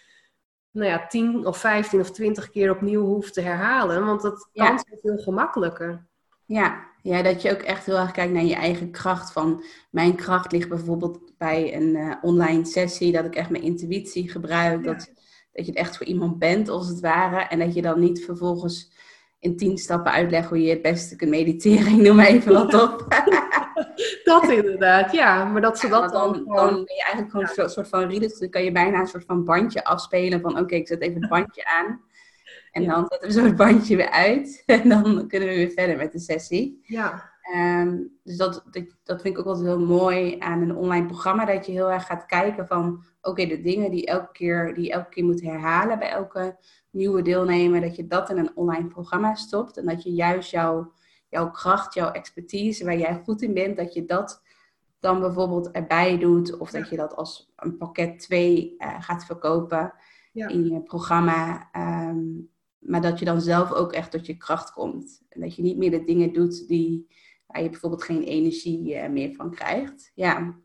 nou ja, 10 of 15 of 20 keer opnieuw hoeft te herhalen. Want dat kan veel gemakkelijker. Ja. ja, dat je ook echt heel erg kijkt naar je eigen kracht. Van mijn kracht ligt bijvoorbeeld bij een uh, online sessie, dat ik echt mijn intuïtie gebruik. Dat, dat je het echt voor iemand bent, als het ware. En dat je dan niet vervolgens in tien stappen uitlegt hoe je het beste kunt mediteren. Ik noem even wat op. dat inderdaad, ja. Maar dat ze dat dan, dan, dan ben je eigenlijk gewoon een soort van readers. Dan kan je bijna een soort van bandje afspelen van oké, ik zet even het bandje aan. En dan zetten we zo het bandje weer uit. En dan kunnen we weer verder met de sessie. Ja. Um, dus dat, dat, dat, vind ik ook altijd heel mooi aan een online programma. Dat je heel erg gaat kijken van oké, de dingen die, elke keer, die je elke keer moet herhalen bij elke nieuwe deelnemer. Dat je dat in een online programma stopt. En dat je juist jouw jouw kracht, jouw expertise, waar jij goed in bent, dat je dat dan bijvoorbeeld erbij doet. Of dat je dat als een pakket 2 uh, gaat verkopen Ja. in je programma. Ehm, maar dat je dan zelf ook echt tot je kracht komt. En dat je niet meer de dingen doet die, waar je bijvoorbeeld geen energie eh, meer van krijgt. Ja.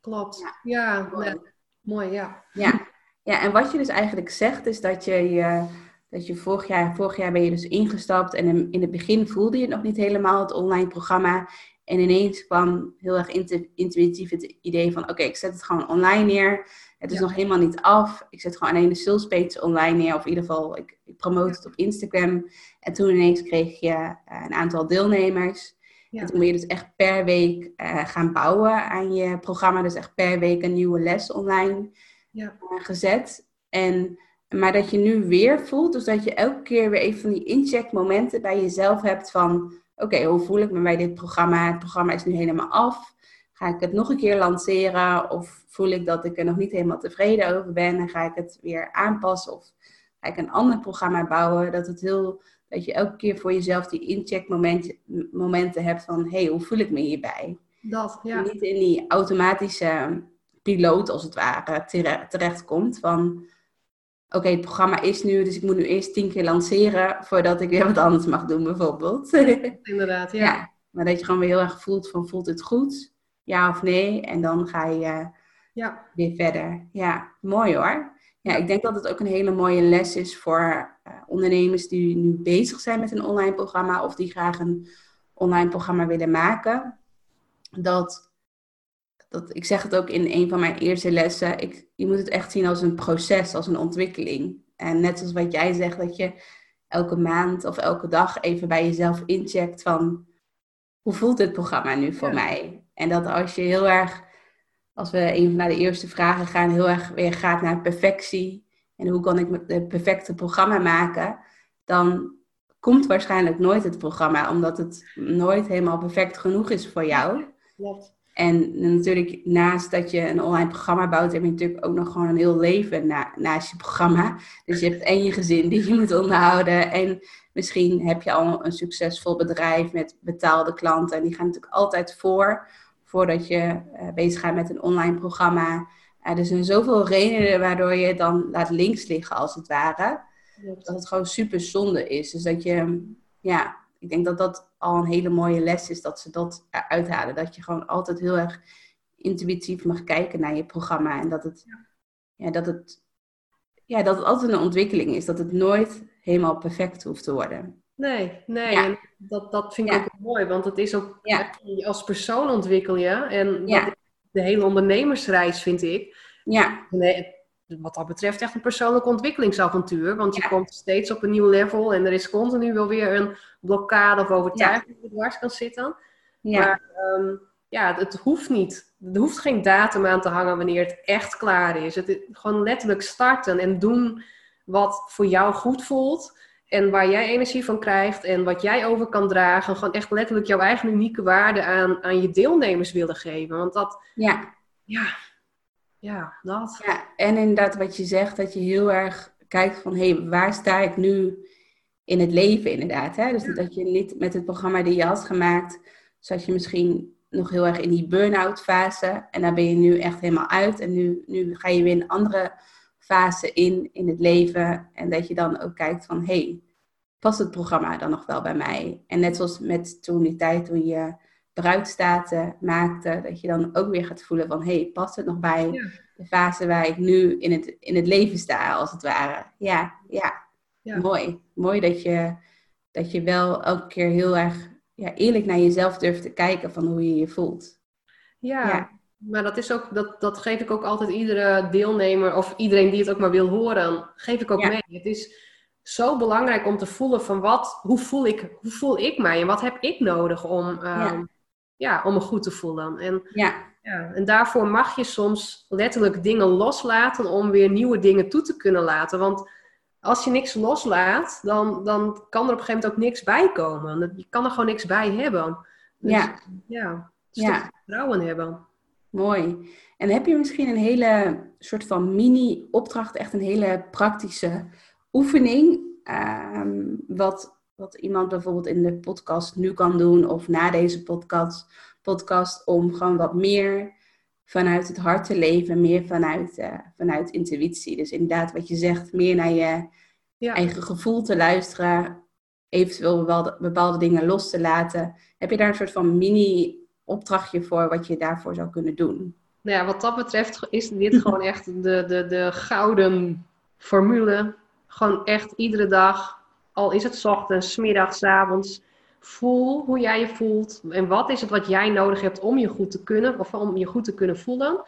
Klopt. Ja, mooi, ja. Ja. ja, en wat je dus eigenlijk zegt is dat je, je, dat je vorig jaar, vorig jaar ben je dus ingestapt en in, het begin voelde je het nog niet helemaal, het online programma. En ineens kwam heel erg intu- intuïtief het idee van, oké, ik zet het gewoon online neer. Het is Ja. nog helemaal niet af. Ik zet gewoon alleen de sales page online neer. Of in ieder geval, ik, ik promote het op Instagram. En toen ineens kreeg je eh, een aantal deelnemers. Ja. En toen ben je dus echt per week eh, gaan bouwen aan je programma. Dus echt per week een nieuwe les online Ja. eh, gezet. En, maar dat je nu weer voelt, dus dat je elke keer weer even van die incheckmomenten bij jezelf hebt van... Oké, hoe voel ik me bij dit programma? Het programma is nu helemaal af. Ga ik het nog een keer lanceren? Of voel ik dat ik er nog niet helemaal tevreden over ben? En ga ik het weer aanpassen? Of ga ik een ander programma bouwen? Dat, het heel, dat je elke keer voor jezelf die incheckmomenten momenten hebt van... Hé, hey, hoe voel ik me hierbij? Dat, ja. niet in die automatische piloot, als het ware, tere- terechtkomt. Van, oké, het programma is nu, dus ik moet nu eerst tien keer lanceren voordat ik weer wat anders mag doen, bijvoorbeeld. Inderdaad, ja. ja. maar dat je gewoon weer heel erg voelt van, voelt het goed? Ja of nee? En dan ga je eh, Ja, weer verder. Ja, mooi hoor. Ja, ik denk dat het ook een hele mooie les is voor eh, ondernemers die nu bezig zijn met een online programma of die graag een online programma willen maken. Dat, dat ik zeg het ook in een van mijn eerste lessen, ik, je moet het echt zien als een proces, als een ontwikkeling. En net zoals wat jij zegt, dat je elke maand of elke dag even bij jezelf incheckt van hoe voelt dit programma nu voor Ja. mij? En dat als je heel erg als we even naar de eerste vragen gaan, heel erg weer gaat naar perfectie. En hoe kan ik het perfecte programma maken? Dan komt waarschijnlijk nooit het programma, omdat het nooit helemaal perfect genoeg is voor jou. klopt. En natuurlijk, naast dat je een online programma bouwt, heb je natuurlijk ook nog gewoon een heel leven na, naast je programma. Dus je hebt en je gezin die je moet onderhouden. En misschien heb je al een succesvol bedrijf met betaalde klanten. En die gaan natuurlijk altijd voor, voordat je eh, bezig gaat met een online programma. Eh, er zijn zoveel redenen waardoor je het dan laat links liggen, als het ware dat het gewoon super zonde is. Dus dat je, ja, ik denk dat dat al een hele mooie les is dat ze dat eruit halen. Dat je gewoon altijd heel erg intuïtief mag kijken naar je programma. En dat het, ja, dat het, ja, dat het altijd een ontwikkeling is. Dat het nooit helemaal perfect hoeft te worden. Nee, nee. Ja. En dat, dat vind ik Ja. ook mooi, want het is ook als persoon ontwikkel je. En Ja. dat de hele ondernemersreis vind ik. Ja, Nee, wat dat betreft echt een persoonlijk ontwikkelingsavontuur. Want je Ja. komt steeds op een nieuw level en er is continu wel weer een blokkade of overtuiging die dwars kan zitten. ja, Maar ehm, ja, het hoeft niet. Er hoeft geen datum aan te hangen wanneer het echt klaar is. Het is gewoon letterlijk starten en doen wat voor jou goed voelt. En waar jij energie van krijgt en wat jij over kan dragen. Gewoon echt letterlijk jouw eigen unieke waarde aan, aan je deelnemers willen geven. Want dat, ja. ja, ja, dat. Ja, en inderdaad wat je zegt, dat je heel erg kijkt van, hé, hey, waar sta ik nu in het leven inderdaad. Hè? Dus dat je niet met het programma die je had gemaakt, zat je misschien nog heel erg in die burn-out fase. En daar ben je nu echt helemaal uit. En nu, nu ga je weer een andere fase in, in het leven. En dat je dan ook kijkt van, hé, hey, past het programma dan nog wel bij mij? En net zoals met toen die tijd toen je bruidstaten maakte, dat je dan ook weer gaat voelen van, hé, hey, past het nog bij Ja. de fase waar ik nu in het, in het leven sta, als het ware. Ja, ja, Ja. mooi. Mooi dat je, dat je wel elke keer heel erg ja, eerlijk naar jezelf durft te kijken van hoe je je voelt. Ja, Ja. maar dat, is ook, dat, dat geef ik ook altijd iedere deelnemer of iedereen die het ook maar wil horen, geef ik ook mee. Het is zo belangrijk om te voelen van wat, hoe voel ik, hoe voel ik mij en wat heb ik nodig om, ehm, ja. om me goed te voelen. En, Ja, ja, en daarvoor mag je soms letterlijk dingen loslaten om weer nieuwe dingen toe te kunnen laten. Want als je niks loslaat, dan, dan kan er op een gegeven moment ook niks bij komen. Je kan er gewoon niks bij hebben. Dus, Ja. ja, een Ja. vertrouwen hebben. mooi. En heb je misschien een hele soort van mini-opdracht, echt een hele praktische oefening, ehm, wat wat iemand bijvoorbeeld in de podcast nu kan doen of na deze podcast, podcast om gewoon wat meer vanuit het hart te leven, meer vanuit, uh, vanuit intuïtie. Dus inderdaad, wat je zegt, meer naar je ja. eigen gevoel te luisteren, eventueel bepaalde, bepaalde dingen los te laten. Heb je daar een soort van mini-opdrachtje voor wat je daarvoor zou kunnen doen? Nou ja, wat dat betreft is dit gewoon echt de, de, de gouden formule. Gewoon echt iedere dag, al is het ochtends, middags, avonds. Voel hoe jij je voelt en wat is het wat jij nodig hebt om je goed te kunnen of om je goed te kunnen voelen.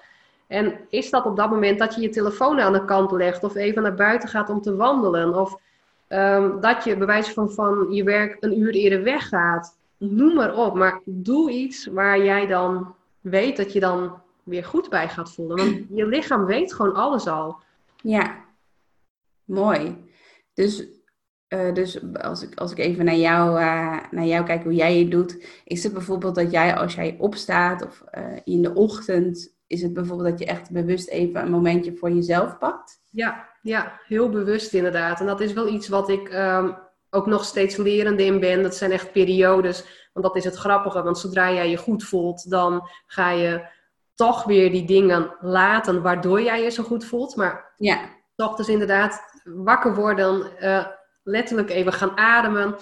En is dat op dat moment dat je je telefoon aan de kant legt of even naar buiten gaat om te wandelen of um, dat je bij wijze van, van je werk een uur eerder weggaat. Noem maar op, maar doe iets waar jij dan weet dat je dan weer goed bij gaat voelen. Want je lichaam weet gewoon alles al. Ja, mooi. Dus, uh, dus als, ik, als ik even naar jou, uh, naar jou kijk, hoe jij het doet, is het bijvoorbeeld dat jij als jij opstaat of uh, in de ochtend, is het bijvoorbeeld dat je echt bewust even een momentje voor jezelf pakt? Ja, ja heel bewust inderdaad. En dat is wel iets wat ik um, ook nog steeds lerende in ben. Dat zijn echt periodes. Want dat is het grappige, want zodra jij je goed voelt, dan ga je toch weer die dingen laten waardoor jij je zo goed voelt. Maar ja. toch dus inderdaad wakker worden, letterlijk even gaan ademen.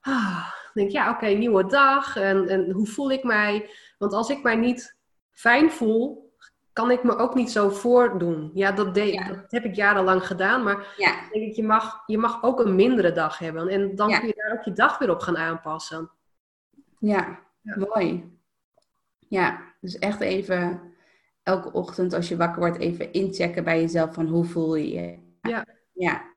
Ah, denk ja, oké, nieuwe dag. En, en hoe voel ik mij? Want als ik mij niet fijn voel, kan ik me ook niet zo voordoen. Ja, dat, deed, dat heb ik jarenlang gedaan. Maar ja. denk ik, je mag, je mag ook een mindere dag hebben. En dan kun je daar ook je dag weer op gaan aanpassen. Ja, mooi. Ja, dus echt even elke ochtend als je wakker wordt, even inchecken bij jezelf van hoe voel je je. Ja. ja.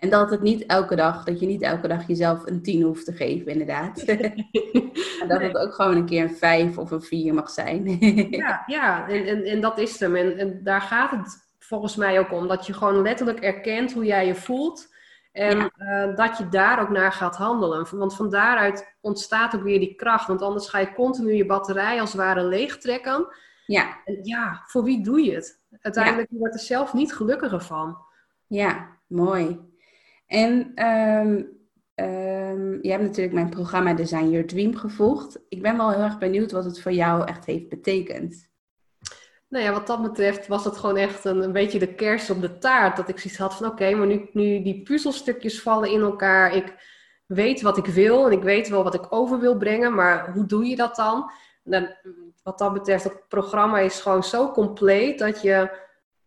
En dat het niet elke dag, dat je niet elke dag jezelf een tien hoeft te geven, inderdaad. en dat het ook gewoon een keer een vijf of een vier mag zijn. ja, ja. En, en, en dat is hem. En, en daar gaat het volgens mij ook om. Dat je gewoon letterlijk erkent hoe jij je voelt. En eh, dat je daar ook naar gaat handelen. Want van daaruit ontstaat ook weer die kracht. Want anders ga je continu je batterij als het ware leegtrekken. Ja. En ja, voor wie doe je het? Uiteindelijk ja. wordt er zelf niet gelukkiger van. Ja, mooi. En um, je hebt natuurlijk mijn programma Design Your Dream gevolgd. Ik ben wel heel erg benieuwd wat het voor jou echt heeft betekend. Nou ja, wat dat betreft was het gewoon echt een, beetje de kers op de taart. Dat ik zoiets had van oké, maar nu, nu die puzzelstukjes vallen in elkaar. Ik weet wat ik wil en ik weet wel wat ik over wil brengen. Maar hoe doe je dat dan? dan wat dat betreft, het programma is gewoon zo compleet dat je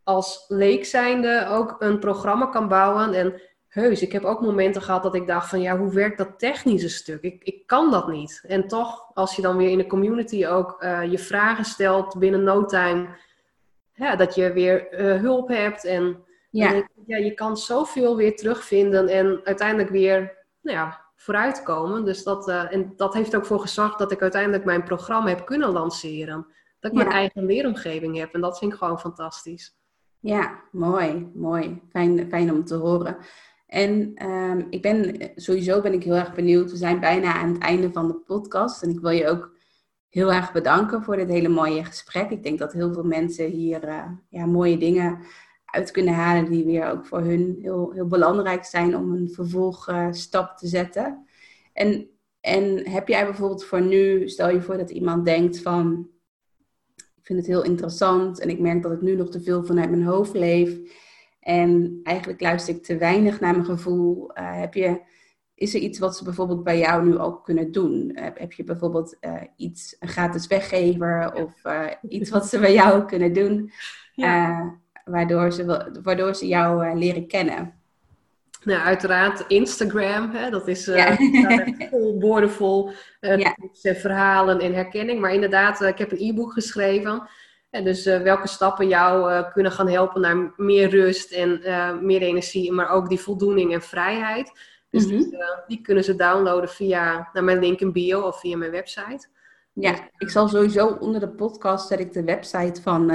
als leek zijnde ook een programma kan bouwen. En heus, ik heb ook momenten gehad dat ik dacht van ja, hoe werkt dat technische stuk? Ik, ik kan dat niet. En toch, als je dan weer in de community ook uh, je vragen stelt binnen no time, ja, dat je weer uh, hulp hebt en ja. Ik, ja, je kan zoveel weer terugvinden en uiteindelijk weer nou ja, vooruitkomen. Dus dat, uh, en dat heeft ook voor gezorgd dat ik uiteindelijk mijn programma heb kunnen lanceren. Dat ik mijn eigen leeromgeving heb en dat vind ik gewoon fantastisch. Ja, mooi, mooi. Fijn, fijn om te horen. En um, ik ben, sowieso ben ik heel erg benieuwd. We zijn bijna aan het einde van de podcast. En ik wil je ook heel erg bedanken voor dit hele mooie gesprek. Ik denk dat heel veel mensen hier uh, ja, mooie dingen uit kunnen halen die weer ook voor hun heel, heel belangrijk zijn om een vervolgstap te zetten. En, en heb jij bijvoorbeeld voor nu, stel je voor dat iemand denkt van, ik vind het heel interessant en ik merk dat ik nu nog te veel vanuit mijn hoofd leef en eigenlijk luister ik te weinig naar mijn gevoel. Uh, heb je, is er iets wat ze bijvoorbeeld bij jou nu ook kunnen doen? Heb, heb je bijvoorbeeld uh, iets, een gratis weggever of iets wat ze bij jou kunnen doen, ja. waardoor, ze, waardoor ze jou leren kennen? Nou, uiteraard Instagram, hè, dat is ja. vol woordenvol ja. verhalen en herkenning. Maar inderdaad, ik heb een e-book geschreven en dus uh, welke stappen jou uh, kunnen gaan helpen naar meer rust en uh, meer energie, maar ook die voldoening en vrijheid. Dus mm -hmm. die, die, kunnen ze downloaden via naar mijn link in bio of via mijn website. Ja, dus, ik zal sowieso onder de podcast zet ik de website van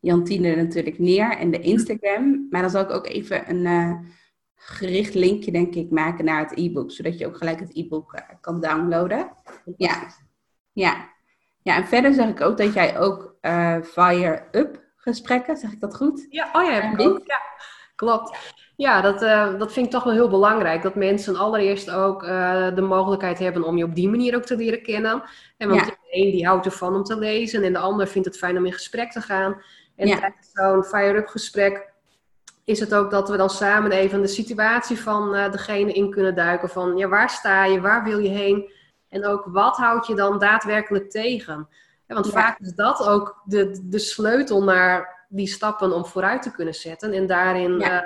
Jantine natuurlijk neer en de Instagram. Maar dan zal ik ook even een gericht linkje, denk ik, maken naar het e-book, zodat je ook gelijk het e-book kan downloaden. Ja, ja. Ja, en verder zeg ik ook dat jij ook uh, Fire Up gesprekken, zeg ik dat goed? Ja, oh ja, heb ik ook. Ja. Klopt. Ja, dat, uh, dat vind ik toch wel heel belangrijk. Dat mensen allereerst ook uh, de mogelijkheid hebben om je op die manier ook te leren kennen. En want de een die houdt ervan om te lezen en de ander vindt het fijn om in gesprek te gaan. En ja. tijdens zo'n fire-up gesprek is het ook dat we dan samen even de situatie van uh, degene in kunnen duiken. Van ja, waar sta je, waar wil je heen? En ook wat houd je dan daadwerkelijk tegen? Want vaak is dat ook de, de sleutel naar die stappen om vooruit te kunnen zetten. En daarin uh,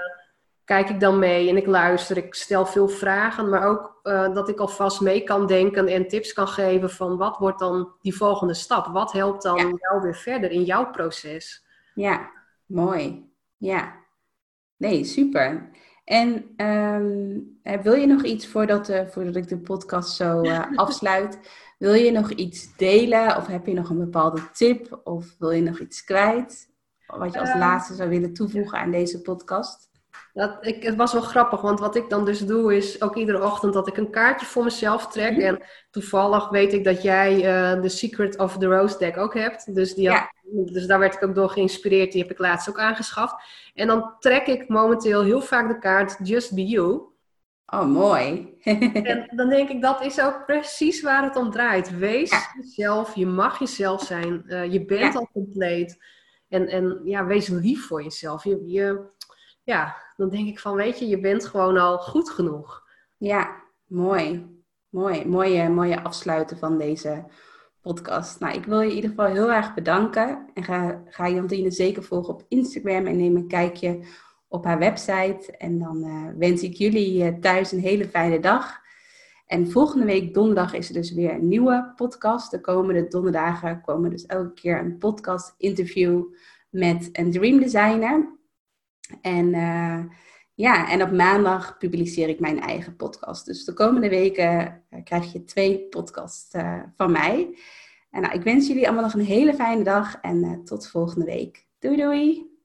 kijk ik dan mee en ik luister, ik stel veel vragen, maar ook uh, dat ik alvast mee kan denken en tips kan geven van wat wordt dan die volgende stap? Wat helpt dan jou weer verder in jouw proces? Ja, mooi. Ja. Nee, super. En um, wil je nog iets voordat, uh, voordat ik de podcast zo uh, afsluit? Wil je nog iets delen of heb je nog een bepaalde tip of wil je nog iets kwijt? Wat je als uh, laatste zou willen toevoegen aan deze podcast? Dat, ik, het was wel grappig, want wat ik dan dus doe is ook iedere ochtend dat ik een kaartje voor mezelf trek. Mm -hmm. En toevallig weet ik dat jij uh, The Secret of the Rose deck ook hebt. Dus, die had, ja. dus daar werd ik ook door geïnspireerd. Die heb ik laatst ook aangeschaft. En dan trek ik momenteel heel vaak de kaart Just Be You. Oh, mooi. en dan denk ik, dat is ook precies waar het om draait. Wees ja. jezelf, je mag jezelf zijn. Uh, je bent ja. al compleet. En, en ja, wees lief voor jezelf. Je, je, ja, dan denk ik van, weet je, je bent gewoon al goed genoeg. Ja, mooi. Mooi. Mooie, mooie afsluiten van deze podcast. Nou, ik wil je in ieder geval heel erg bedanken. En ga, ga Jantine zeker volgen op Instagram en neem een kijkje op haar website. En dan uh, wens ik jullie uh, thuis een hele fijne dag. En volgende week donderdag is er dus weer een nieuwe podcast. De komende donderdagen komen dus elke keer een podcast interview met een dream designer. En uh, ja, en op maandag publiceer ik mijn eigen podcast. Dus de komende weken krijg je twee podcasts van mij. En nou, ik wens jullie allemaal nog een hele fijne dag en tot volgende week. Doei doei!